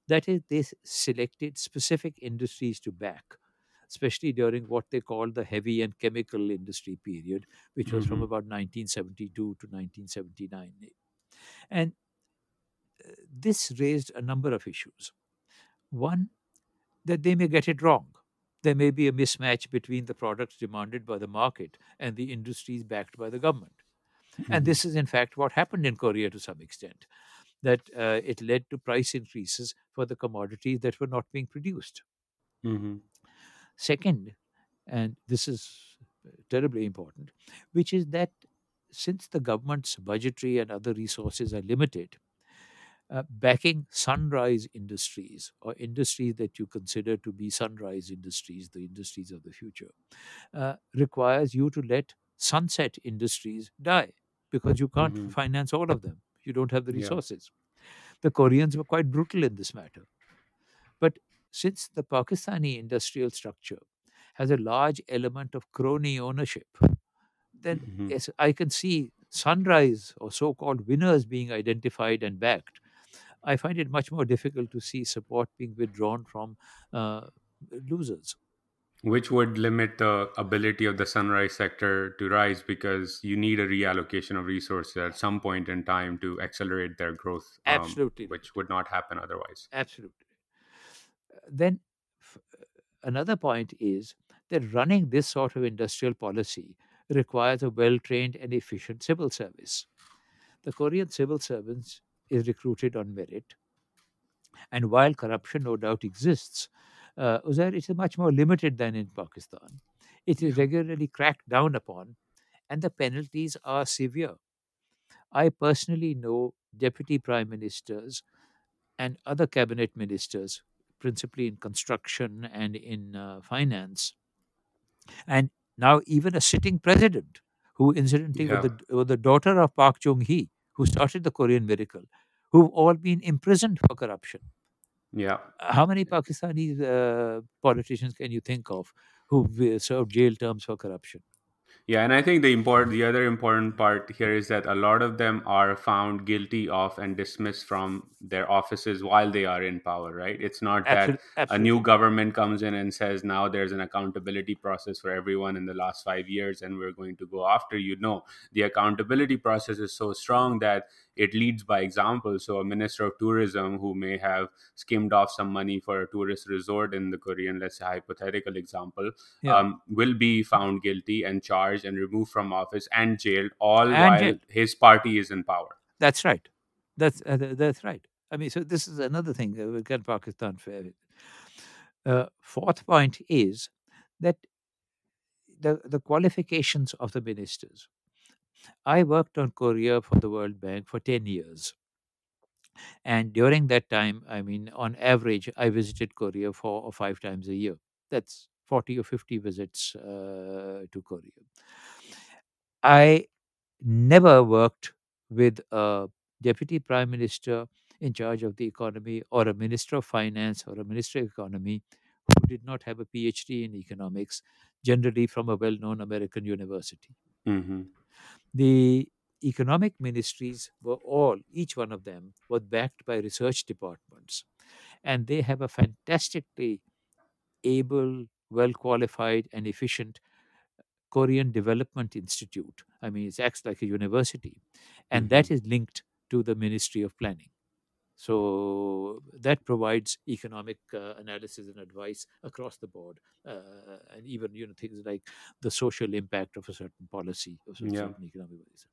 That is, they selected specific industries to back, especially during what they called the heavy and chemical industry period, which was from Mhm. about 1972 to 1979. And uh, this raised a number of issues. One, that they may get it wrong. There may be a mismatch between the products demanded by the market and the industries backed by the government. And Mhm. this is, in fact, what happened in Korea to some extent, that uh, it led to price increases for the commodities that were not being produced. Mhm. Second, and this is terribly important, which is that since the government's budgetary and other resources are limited, uh, backing sunrise industries or industries that you consider to be sunrise industries, the industries of the future, uh, requires you to let sunset industries die because you can't Mhm. finance all of them. You don't have the Yeah. resources. The Koreans were quite brutal in this matter. But since the Pakistani industrial structure has a large element of crony ownership, then Mhm. yes, I can see sunrise or so called winners being identified and backed. I find it much more difficult to see support being withdrawn from uh, losers. Which would limit the ability of the sunrise sector to rise because you need a reallocation of resources at some point in time to accelerate their growth, um, Absolutely which would not happen otherwise. Absolutely. Then f- another point is that running this sort of industrial policy requires a well trained and efficient civil service. The Korean civil servants is recruited on merit, and while corruption no doubt exists, uh, Uzair, it is much more limited than in Pakistan. It is regularly cracked down upon, and the penalties are severe. I personally know deputy prime ministers and other cabinet ministers, principally in construction and in uh, finance, and now even a sitting president, who incidentally was the, was the daughter of Park Chung hee, who started the Korean miracle, who've all been imprisoned for corruption. Yeah. How many Pakistani uh, politicians can you think of who've uh, served jail terms for corruption? Yeah, and I think the important, the other important part here is that a lot of them are found guilty of and dismissed from their offices while they are in power. Right? It's not that Absolutely, a new government comes in and says now there's an accountability process for everyone in the last five years, and we're going to go after you. No, the accountability process is so strong that it leads by example. So a minister of tourism who may have skimmed off some money for a tourist resort in the Korean, let's say hypothetical example, Yeah, um, will be found guilty and charged and removed from office and jailed, all and while jail. his party is in power. That's right. That's uh, that's right. I mean, so this is another thing that we can Pakistan with. Uh, fourth point is that the the qualifications of the ministers. I worked on Korea for the World Bank for ten years, and during that time, I mean, on average, I visited Korea four or five times a year. That's forty or fifty visits uh, to Korea. I never worked with a deputy prime minister in charge of the economy or a minister of finance or a minister of economy who did not have a PhD in economics, generally from a well known American university. hmm The economic ministries were all, each one of them, was backed by research departments. And they have a fantastically able, well qualified, and efficient Korean Development Institute. I mean, it acts like a university, and hmm that is linked to the Ministry of Planning. So that provides economic uh, analysis and advice across the board, uh, and even you know things like the social impact of a certain policy cer- Yeah. certain economic policy.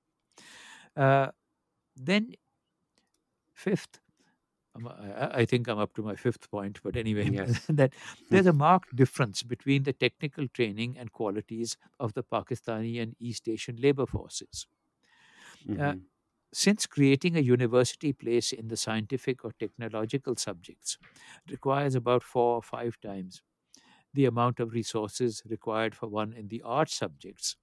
Uh, then fifth, I, think I'm up to my fifth point, but anyway, Yes. that there's a marked difference between the technical training and qualities of the Pakistani and East Asian labor forces. Uh, hmm since creating a university place in the scientific or technological subjects requires about four or five times the amount of resources required for one in the art subjects,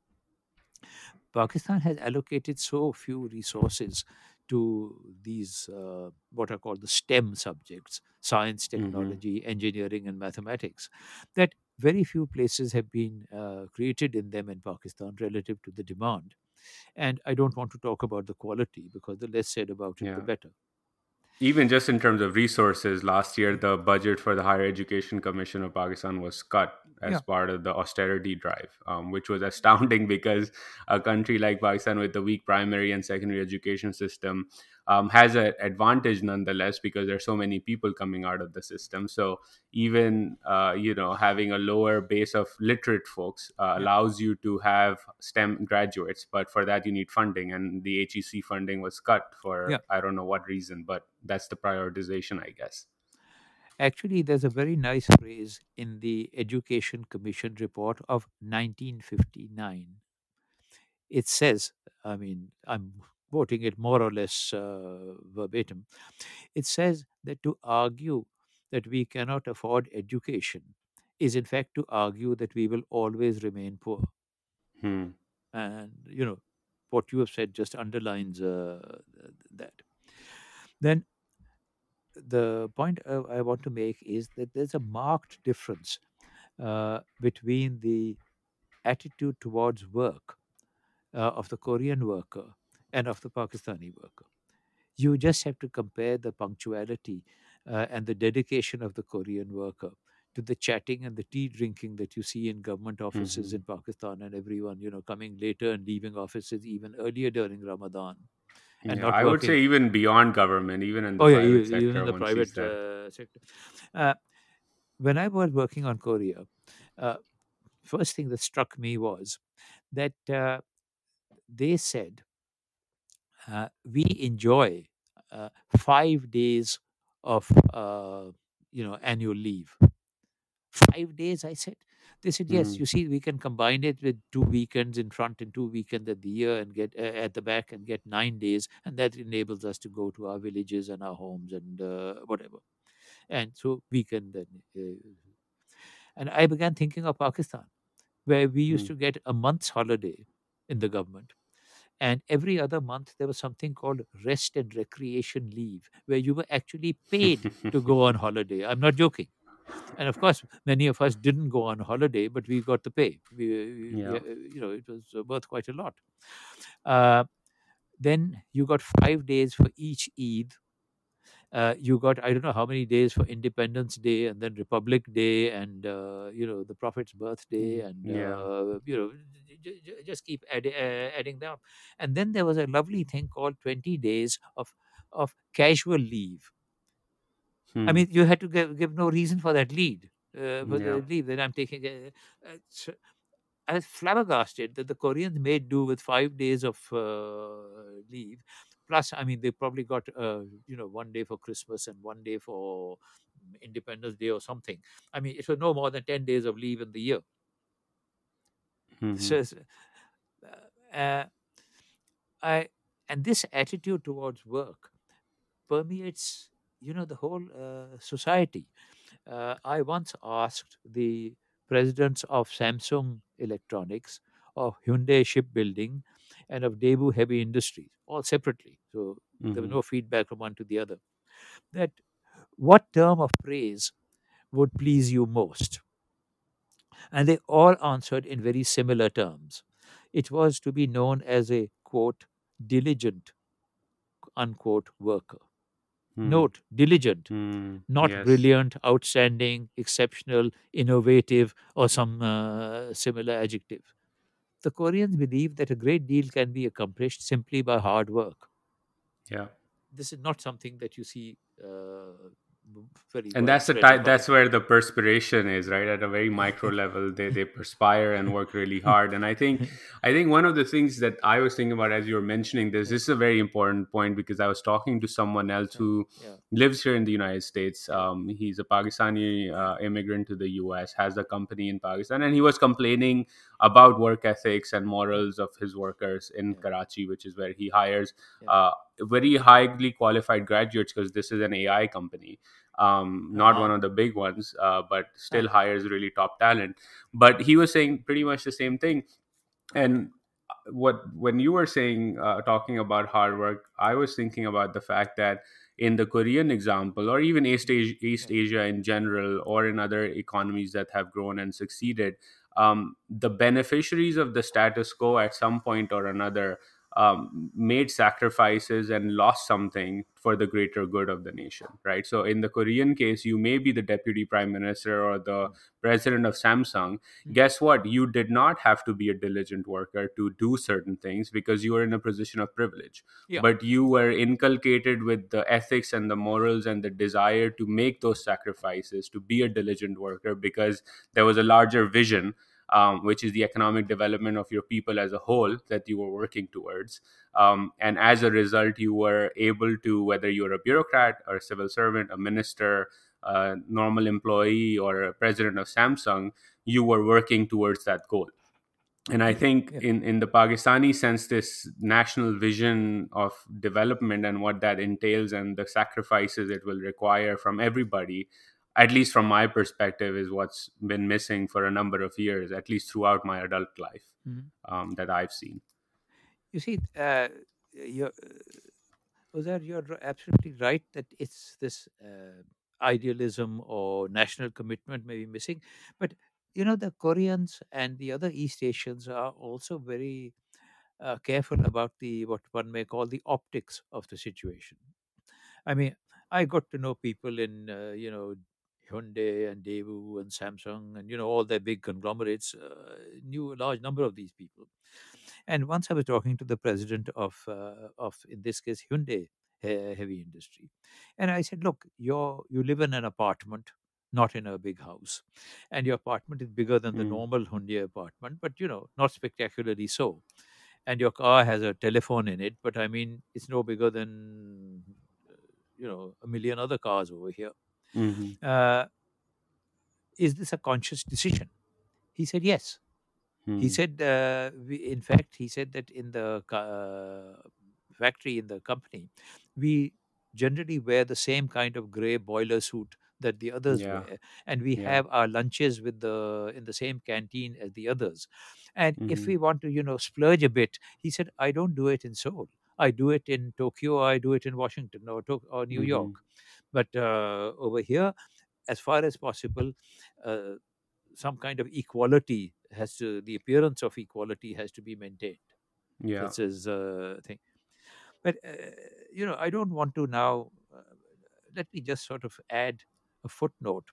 Pakistan has allocated so few resources to these uh, what are called the STEM subjects science, hmm technology, engineering, and mathematics that very few places have been uh, created in them in Pakistan relative to the demand. And I don't want to talk about the quality because the less said about it, the better. Even just in terms of resources, last year the budget for the Higher Education Commission of Pakistan was cut Yeah, as part of the austerity drive, um, which was astounding because a country like Pakistan with the weak primary and secondary education system um, has an advantage nonetheless because there's so many people coming out of the system. So even uh, you know having a lower base of literate folks uh, allows you to have STEM graduates, but for that you need funding, and the HEC funding was cut for Yeah. I don't know what reason, but that's the prioritization, I guess. Actually, there's a very nice phrase in the Education Commission report of 1959. It says, I mean, I'm quoting it more or less uh, verbatim. It says that to argue that we cannot afford education is, in fact, to argue that we will always remain poor. Hmm. And, you know, what you have said just underlines uh, that. Then the point I want to make is that there's a marked difference uh, between the attitude towards work uh, of the Korean worker and of the Pakistani worker. You just have to compare the punctuality uh, and the dedication of the Korean worker to the chatting and the tea drinking that you see in government offices Mhm. in Pakistan and everyone, you know, coming later and leaving offices even earlier during Ramadan and Yeah, I would say even beyond government, even in the Oh yeah, private e- sector, even in the private uh, sector. Uh, when I was working on Korea, uh, first thing that struck me was that uh, they said uh, we enjoy uh, five days of uh, you know annual leave. Five days, I said. They said yes. Mm. You see, we can combine it with two weekends in front and two weekends at the year, and get uh, at the back and get nine days, and that enables us to go to our villages and our homes and uh, whatever. And so we can then. Uh, and I began thinking of Pakistan, where we used Mm. to get a month's holiday in the government. And every other month, there was something called rest and recreation leave, where you were actually paid to go on holiday. I'm not joking. And of course, many of us didn't go on holiday, but we got the pay. We, we- Yeah. we- you know, it was uh, worth quite a lot. Uh, then you got five days for each Eid. Uh, you got I don't know how many days for Independence Day and then Republic Day and uh, you know the Prophet's birthday Mm. and Yeah. uh, you know j- j- just keep add, uh, adding them up. And then there was a lovely thing called twenty days of of casual leave. I Hmm. mean, you had to give, give no reason for that lead. Uh, for Yeah. the leave that I'm taking. Uh, uh, so I was flabbergasted that the Koreans made do with five days of uh, leave. Plus, I mean, they probably got uh, you know one day for Christmas and one day for Independence Day or something. I mean, it was no more than ten days of leave in the year. Mhm. So, uh, I and this attitude towards work permeates, you know, the whole uh, society. Uh, I once asked the presidents of Samsung Electronics, of Hyundai Shipbuilding, and of Daewoo Heavy Industries, all separately. So there was Mhm. no feedback from one to the other. That what term of praise would please you most? And they all answered in very similar terms. It was to be known as a quote diligent unquote worker. Hmm. Note diligent, Hmm. not Yes. brilliant, outstanding, exceptional, innovative, or some uh, similar adjective. The Koreans believe that a great deal can be accomplished simply by hard work. Yeah. This is not something that you see uh, very and that's the type that's where the perspiration is right at a very micro level they they perspire and work really hard and i think i think one of the things that i was thinking about as you were mentioning this this is a very important point because i was talking to someone else who yeah. lives here in the united states um, he's a pakistani uh, immigrant to the us has a company in pakistan and he was complaining about work ethics and morals of his workers in Yeah. karachi which is where he hires Yeah. uh, very highly qualified graduates because this is an ai company um, not Uh-huh. one of the big ones, uh, but still hires really top talent. But he was saying pretty much the same thing. And uh, what when you were saying uh, talking about hard work, I was thinking about the fact that in the Korean example, or even East Asia, East Asia in general, or in other economies that have grown and succeeded, um, the beneficiaries of the status quo at some point or another um, made sacrifices and lost something for the greater good of the nation, right? So, in the Korean case, you may be the deputy prime minister or the president of Samsung. Mm. Guess what? You did not have to be a diligent worker to do certain things because you were in a position of privilege. Yeah. But you were inculcated with the ethics and the morals and the desire to make those sacrifices, to be a diligent worker because there was a larger vision um, which is the economic development of your people as a whole that you were working towards. Um, and as a result, you were able to, whether you're a bureaucrat or a civil servant, a minister, a normal employee, or a president of Samsung, you were working towards that goal. And I think in, in the Pakistani sense, this national vision of development and what that entails and the sacrifices it will require from everybody at least from my perspective, is what's been missing for a number of years, at least throughout my adult life Mhm. um, that I've seen. You see, uh, you're, Uzair, you're absolutely right that it's this uh, idealism or national commitment may be missing. But, you know, the Koreans and the other East Asians are also very uh, careful about the what one may call the optics of the situation. I mean, I got to know people in, uh, you know, Hyundai and Daewoo and Samsung and, you know, all their big conglomerates, uh, knew a large number of these people. And once I was talking to the president of, uh, of in this case, Hyundai heavy industry, and I said, "Look, you're you live in an apartment, not in a big house, and your apartment is bigger than the Mm. normal Hyundai apartment, but you know, not spectacularly so. And your car has a telephone in it, but I mean, it's no bigger than uh, you know a million other cars over here. Mhm. Uh, is this a conscious decision?" He said, "Yes." He Mhm. said, uh, we, in fact, he said that in the uh, factory, in the company, we generally wear the same kind of gray boiler suit that the others Yeah. wear, and we Yeah. have our lunches with the in the same canteen as the others. And if Mhm. we want to, you know, splurge a bit, he said, I don't do it in Seoul. I do it in Tokyo. I do it in Washington or, or New Mhm. York. But uh, over here, as far as possible, uh, some kind of equality has to the appearance of equality has to be maintained. Yeah. that's his uh, thing. But uh, you know i don't want to now uh, let me just sort of add a footnote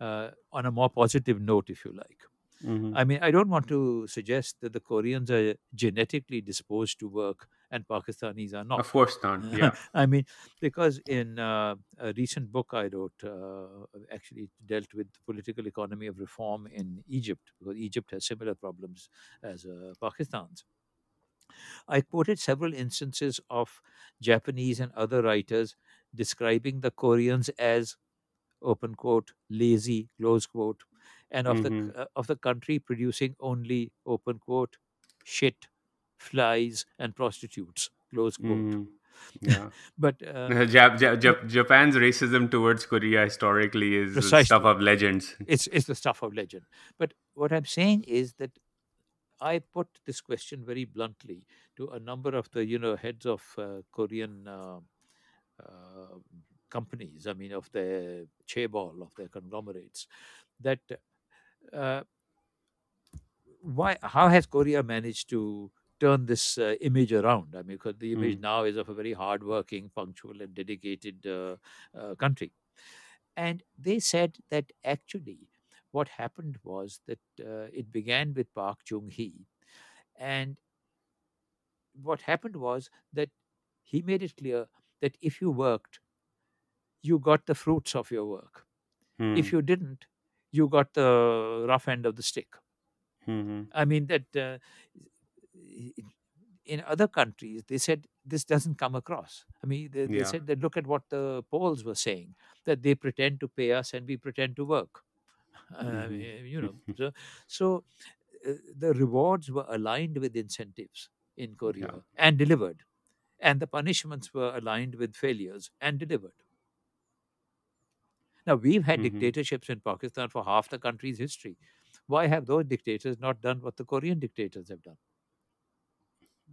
uh, on a more positive note if you like Mhm. i mean i don't want to suggest that the koreans are genetically disposed to work and pakistanis are not Of course not. Yeah. I mean, because in uh, a recent book I wrote, uh, actually dealt with the political economy of reform in Egypt, because Egypt has similar problems as uh, Pakistan's. I quoted several instances of Japanese and other writers describing the Koreans as open quote lazy close quote, and of the Mhm. uh, of the country producing only open quote shit, flies, and prostitutes close quote. Mhm. Yeah. But uh, Jap- Jap- Jap- Japan's racism towards Korea historically is the stuff of legends. it's it's the stuff of legend. But what I'm saying is that I put this question very bluntly to a number of the you know heads of uh, Korean uh, uh, companies. I mean, of their chaebol, of their conglomerates, that uh, why how has Korea managed to turn this uh, image around? I mean, because the image Mm. now is of a very hardworking, punctual, and dedicated uh, uh, country. And they said that actually what happened was that uh, it began with Park Chung hee. And what happened was that he made it clear that if you worked, you got the fruits of your work. Hmm. If you didn't, you got the rough end of the stick. Mhm. I mean, that uh, in other countries, they said this doesn't come across. I mean, they, they Yeah. said that look at what the Poles were saying that they pretend to pay us and we pretend to work. I Mhm. mean, you know, so, so uh, the rewards were aligned with incentives in Korea and delivered, and the punishments were aligned with failures and delivered. Now, we've had Mhm. dictatorships in Pakistan for half the country's history. Why have those dictators not done what the Korean dictators have done?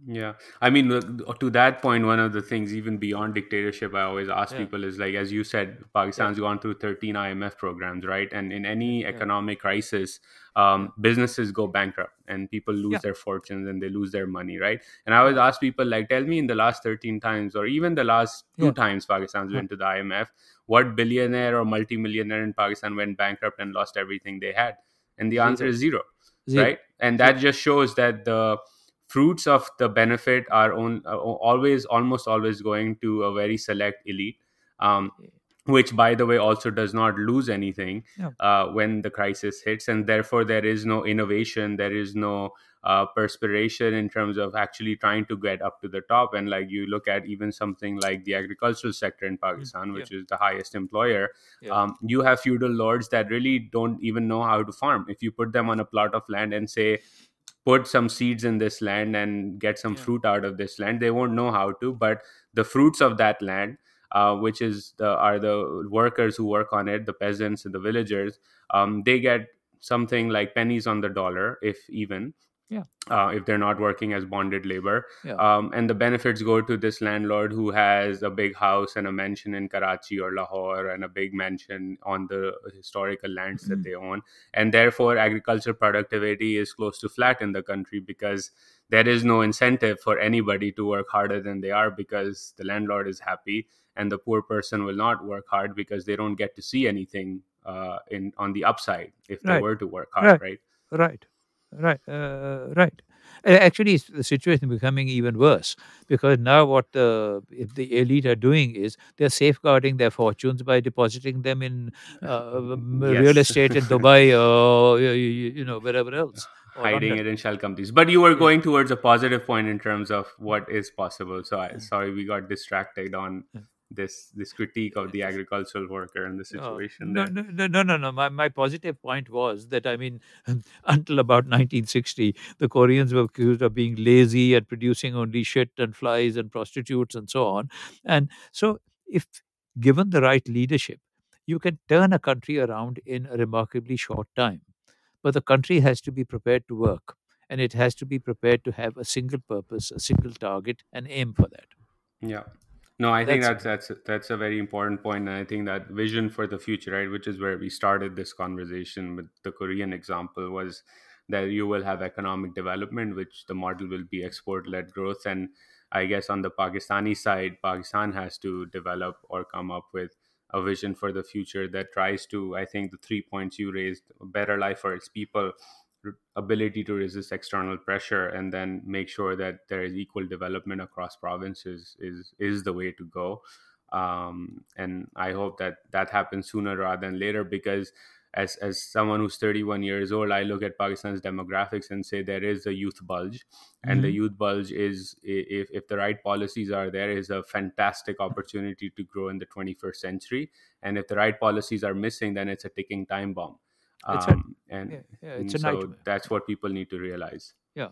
Yeah, I mean, to that point, one of the things, even beyond dictatorship, I always ask Yeah, people is like, as you said, yeah, Pakistan's gone through 13 IMF programs, right? And in any yeah, economic crisis, um, businesses go bankrupt and people lose yeah, their fortunes and they lose their money, right? And I always ask people, like, tell me in the last 13 times, or even the last two yeah, times Pakistan's yeah. been to the IMF, what billionaire or multimillionaire in Pakistan went bankrupt and lost everything they had? And the answer Zero, is zero, zero, right? And that just shows that the fruits of the benefit are on, uh, always almost always going to a very select elite um, which by the way also does not lose anything Yeah, uh, when the crisis hits and therefore there is no innovation there is no uh, perspiration in terms of actually trying to get up to the top. And like you look at even something like the agricultural sector in mm, pakistan yeah, which is the highest employer yeah, um, you have feudal lords that really don't even know how to farm. If you put them on a plot of land and say put some seeds in this land and get some yeah, fruit out of this land. They won't know how to but the fruits of that land uh, which is the are the workers who work on it the peasants and the villagers um, they get something like pennies on the dollar if even yeah, uh, if they're not working as bonded labor. yeah. Um, and the benefits go to this landlord who has a big house and a mansion in Karachi or Lahore and a big mansion on the historical lands that they own. And therefore, agricultural productivity is close to flat in the country because there is no incentive for anybody to work harder than they are because the landlord is happy and the poor person will not work hard because they don't get to see anything uh, in on the upside if they Right, were to work hard, right, right? right, right, uh, right. Uh, Actually, the situation is becoming even worse because now what the the elite are doing is they're safeguarding their fortunes by depositing them in uh, um, real estate in Dubai or you know wherever else hiding London. it in shell companies. But you were going towards a positive point in terms of what is possible. So I sorry we got distracted on. This this critique of the agricultural worker and the Oh, situation no, there. no, no, no, no, no. My, my positive point was that, I mean, until about 1960, the Koreans were accused of being lazy and producing only shit and flies and prostitutes and so on. And so, if given the right leadership, you can turn a country around in a remarkably short time. But the country has to be prepared to work and it has to be prepared to have a single purpose, a single target, and aim for that. Yeah. No, I think That's that's that's that's a very important point, and I think that vision for the future, right, which is where we started this conversation with the Korean example, was that you will have economic development, which the model will be export-led growth, and I guess on the Pakistani side, Pakistan has to develop or come up with a vision for the future that tries to, I think, the three points you raised, a better life for its people, ability to resist external pressure and then make sure that there is equal development across provinces is is the way to go. Um, and i hope that that happens sooner rather than later because as as someone who's 31 years old i look at pakistan's demographics and say there is a youth bulge. And the Mhm. youth bulge is if if the right policies are there is a fantastic opportunity to grow in the 21st century. And if the right policies are missing then it's a ticking time bomb it's a um, and yeah, yeah, it's and so nightmare. that's what people need to realize. Yeah.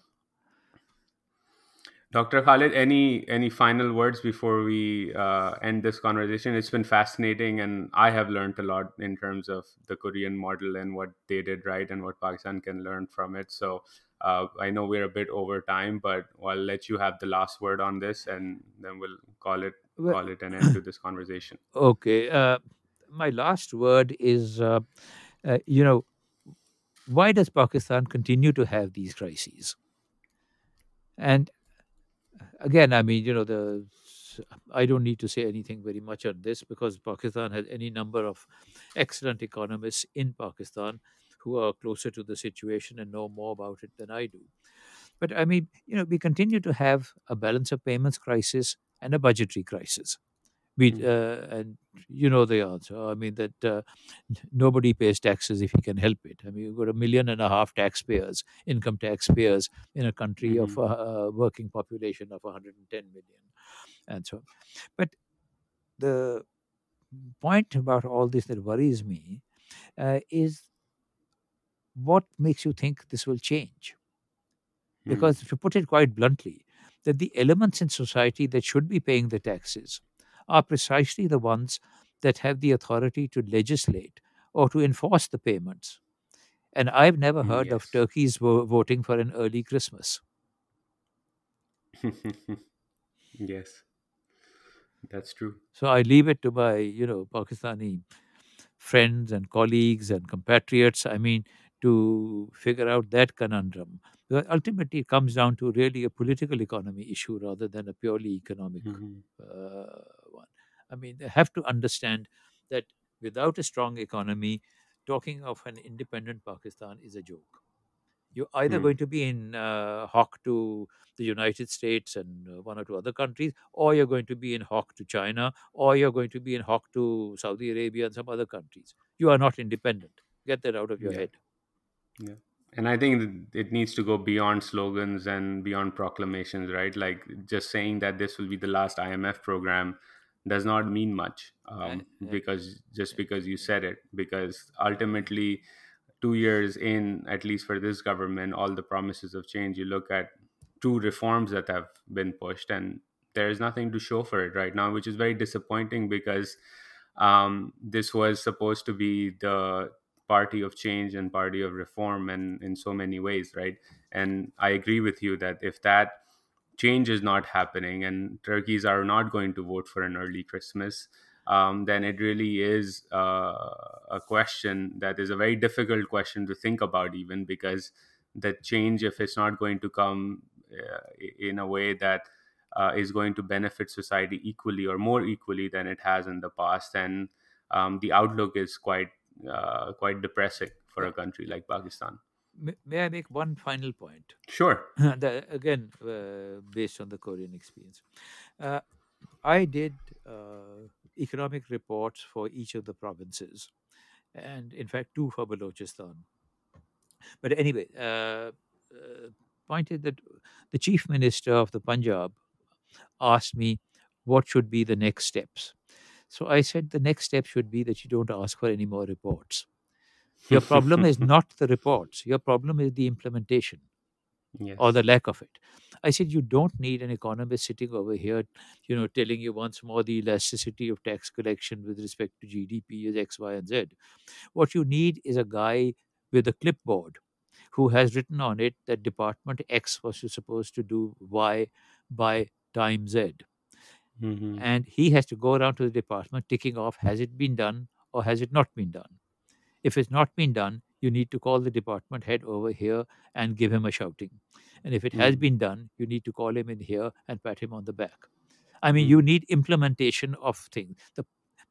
Dr. Khalid, any any final words before we uh, end this conversation? It's been fascinating, and I have learned a lot in terms of the Korean model and what they did right and what Pakistan can learn from it. So uh, I know we're a bit over time, but I'll let you have the last word on this, and then we'll call it Well, call it an end to this conversation. Okay. Uh, my last word is, uh, uh, you know, why does Pakistan continue to have these crises? And again, I mean, you know, the I don't need to say anything very much on this because Pakistan has any number of excellent economists in Pakistan who are closer to the situation and know more about it than I do. But I mean, you know, we continue to have a balance of payments crisis and a budgetary crisis. We Mm, uh, and you know the answer. I mean that uh, nobody pays taxes if he can help it. I mean, you've got a million and a half taxpayers, income taxpayers in a country of mhm, a, working population of 110 million, and so on. But the point about all this that worries me uh, is what makes you think this will change? mm, Because to put it quite bluntly, that the elements in society that should be paying the taxes are precisely the ones that have the authority to legislate or to enforce the payments. And I've never heard of turkeys vo- voting for an early Christmas. yes, that's true. So I leave it to my, you know, Pakistani friends and colleagues and compatriots, I mean, to figure out that conundrum. Because ultimately, it comes down to really a political economy issue rather than a purely economic Mhm. uh. I mean, they have to understand that without a strong economy, talking of an independent Pakistan is a joke. You're either Hmm. going to be in uh, hock to the United States and uh, one or two other countries, or you're going to be in hock to China, or you're going to be in hock to Saudi Arabia and some other countries. You are not independent. Get that out of your Yeah. head. Yeah. And I think it needs to go beyond slogans and beyond proclamations, right? Like just saying that this will be the last IMF program does not mean much um, uh, because just because you said it. Because ultimately, two years in, at least for this government, all the promises of change, you look at two reforms that have been pushed, and there is nothing to show for it right now, which is very disappointing because um, this was supposed to be the party of change and party of reform and in so many ways right and i agree with you that if that change is not happening and turkeys are not going to vote for an early christmas um, then it really is uh, a question that is a very difficult question to think about even because the change if it's not going to come uh, in a way that uh, is going to benefit society equally or more equally than it has in the past then um, the outlook is quite uh, quite depressing for a country like pakistan May, may I make one final point? sure the, again, uh, based on the Korean experience. Uh, I did uh, economic reports for each of the provinces, and in fact, two for Balochistan. But anyway, uh, uh, point is that the chief minister of the Punjab asked me what should be the next steps. So I said the next step should be that you don't ask for any more reports. Your problem is not the reports. Your problem is the implementation or the lack of it. I said you don't need an economist sitting over here, you know, telling you once more the elasticity of tax collection with respect to GDP is X, Y, and Z. What you need is a guy with a clipboard who has written on it that Department X was supposed to do Y by time Z. hmm And he has to go around to the department ticking off has it been done or has it not been done. If it's not been done, you need to call the department head over here and give him a shouting. And if it has hmm been done, you need to call him in here and pat him on the back. I mean, you hmm need implementation of things. The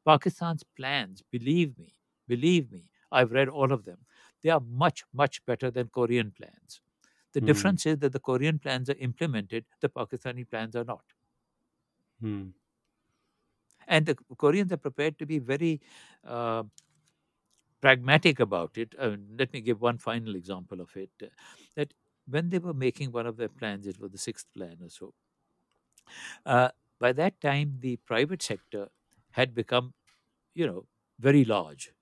Pakistan's plans, believe me, believe me, I've read all of them. They are much, much better than Korean plans. The hmm difference is that the Korean plans are implemented, the Pakistani plans are not. hmm And the Koreans are prepared to be very uh, pragmatic about it. Uh, let me give one final example of it. uh, that when they were making one of their plans, it was the sixth plan or so. Uh, by that time, the private sector had become, you know, very large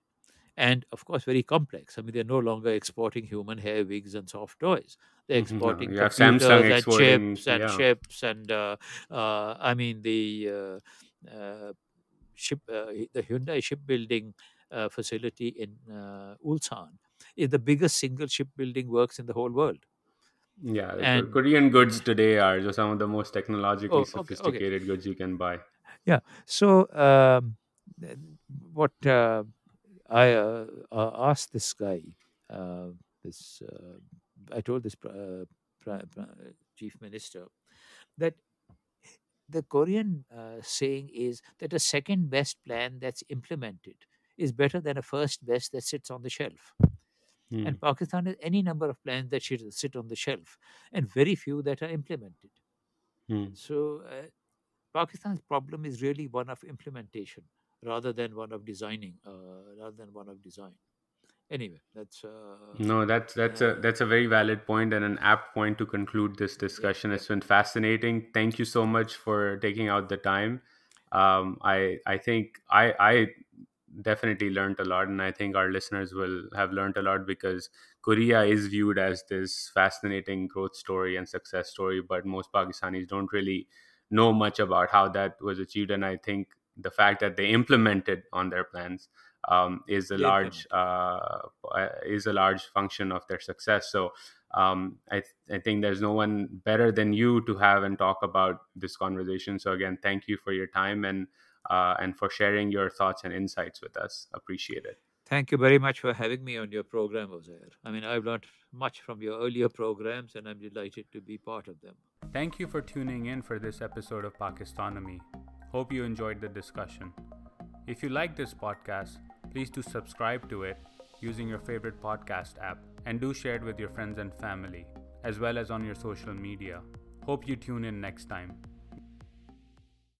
and, of course, very complex. I mean, they're no longer exporting human hair wigs and soft toys. They're No, exporting have Samsung computers and exporting. chips and Yeah, ships and, uh, uh, I mean, the uh, uh, ship, uh, the Hyundai shipbuilding uh, facility in uh, Ulsan is the biggest single shipbuilding works in the whole world. yeah. And Korean goods today are just some of the most technologically oh, okay, okay, sophisticated goods you can buy. yeah. So um, what uh, I uh, uh, asked this guy, uh, this uh, I told this uh, chief minister that the Korean uh, saying is that a second best plan that's implemented is better than a first best that sits on the shelf. Hmm. And Pakistan has any number of plans that should sit on the shelf and very few that are implemented. Hmm. So uh, Pakistan's problem is really one of implementation rather than one of designing, uh, rather than one of design. Anyway, that's uh, No, that's that's a uh, that's a very valid point and an apt point to conclude this discussion. yeah, It's been fascinating. Thank you so much for taking out the time. Um, I I think I I definitely learned a lot, and I think our listeners will have learned a lot because Korea is viewed as this fascinating growth story and success story, but most Pakistanis don't really know much about how that was achieved. And I think the fact that they implemented on their plans um, is a large uh, is a large function of their success. So um, I, th- I think there's no one better than you to have and talk about this conversation. So again, thank you for your time and uh, and for sharing your thoughts and insights with us. Appreciate it. Thank you very much for having me on your program, Uzair. I mean, I've learned much from your earlier programs, and I'm delighted to be part of them. Thank you for tuning in for this episode of Pakistonomy. Hope you enjoyed the discussion. If you like this podcast, please do subscribe to it using your favorite podcast app and do share it with your friends and family, as well as on your social media. Hope you tune in next time.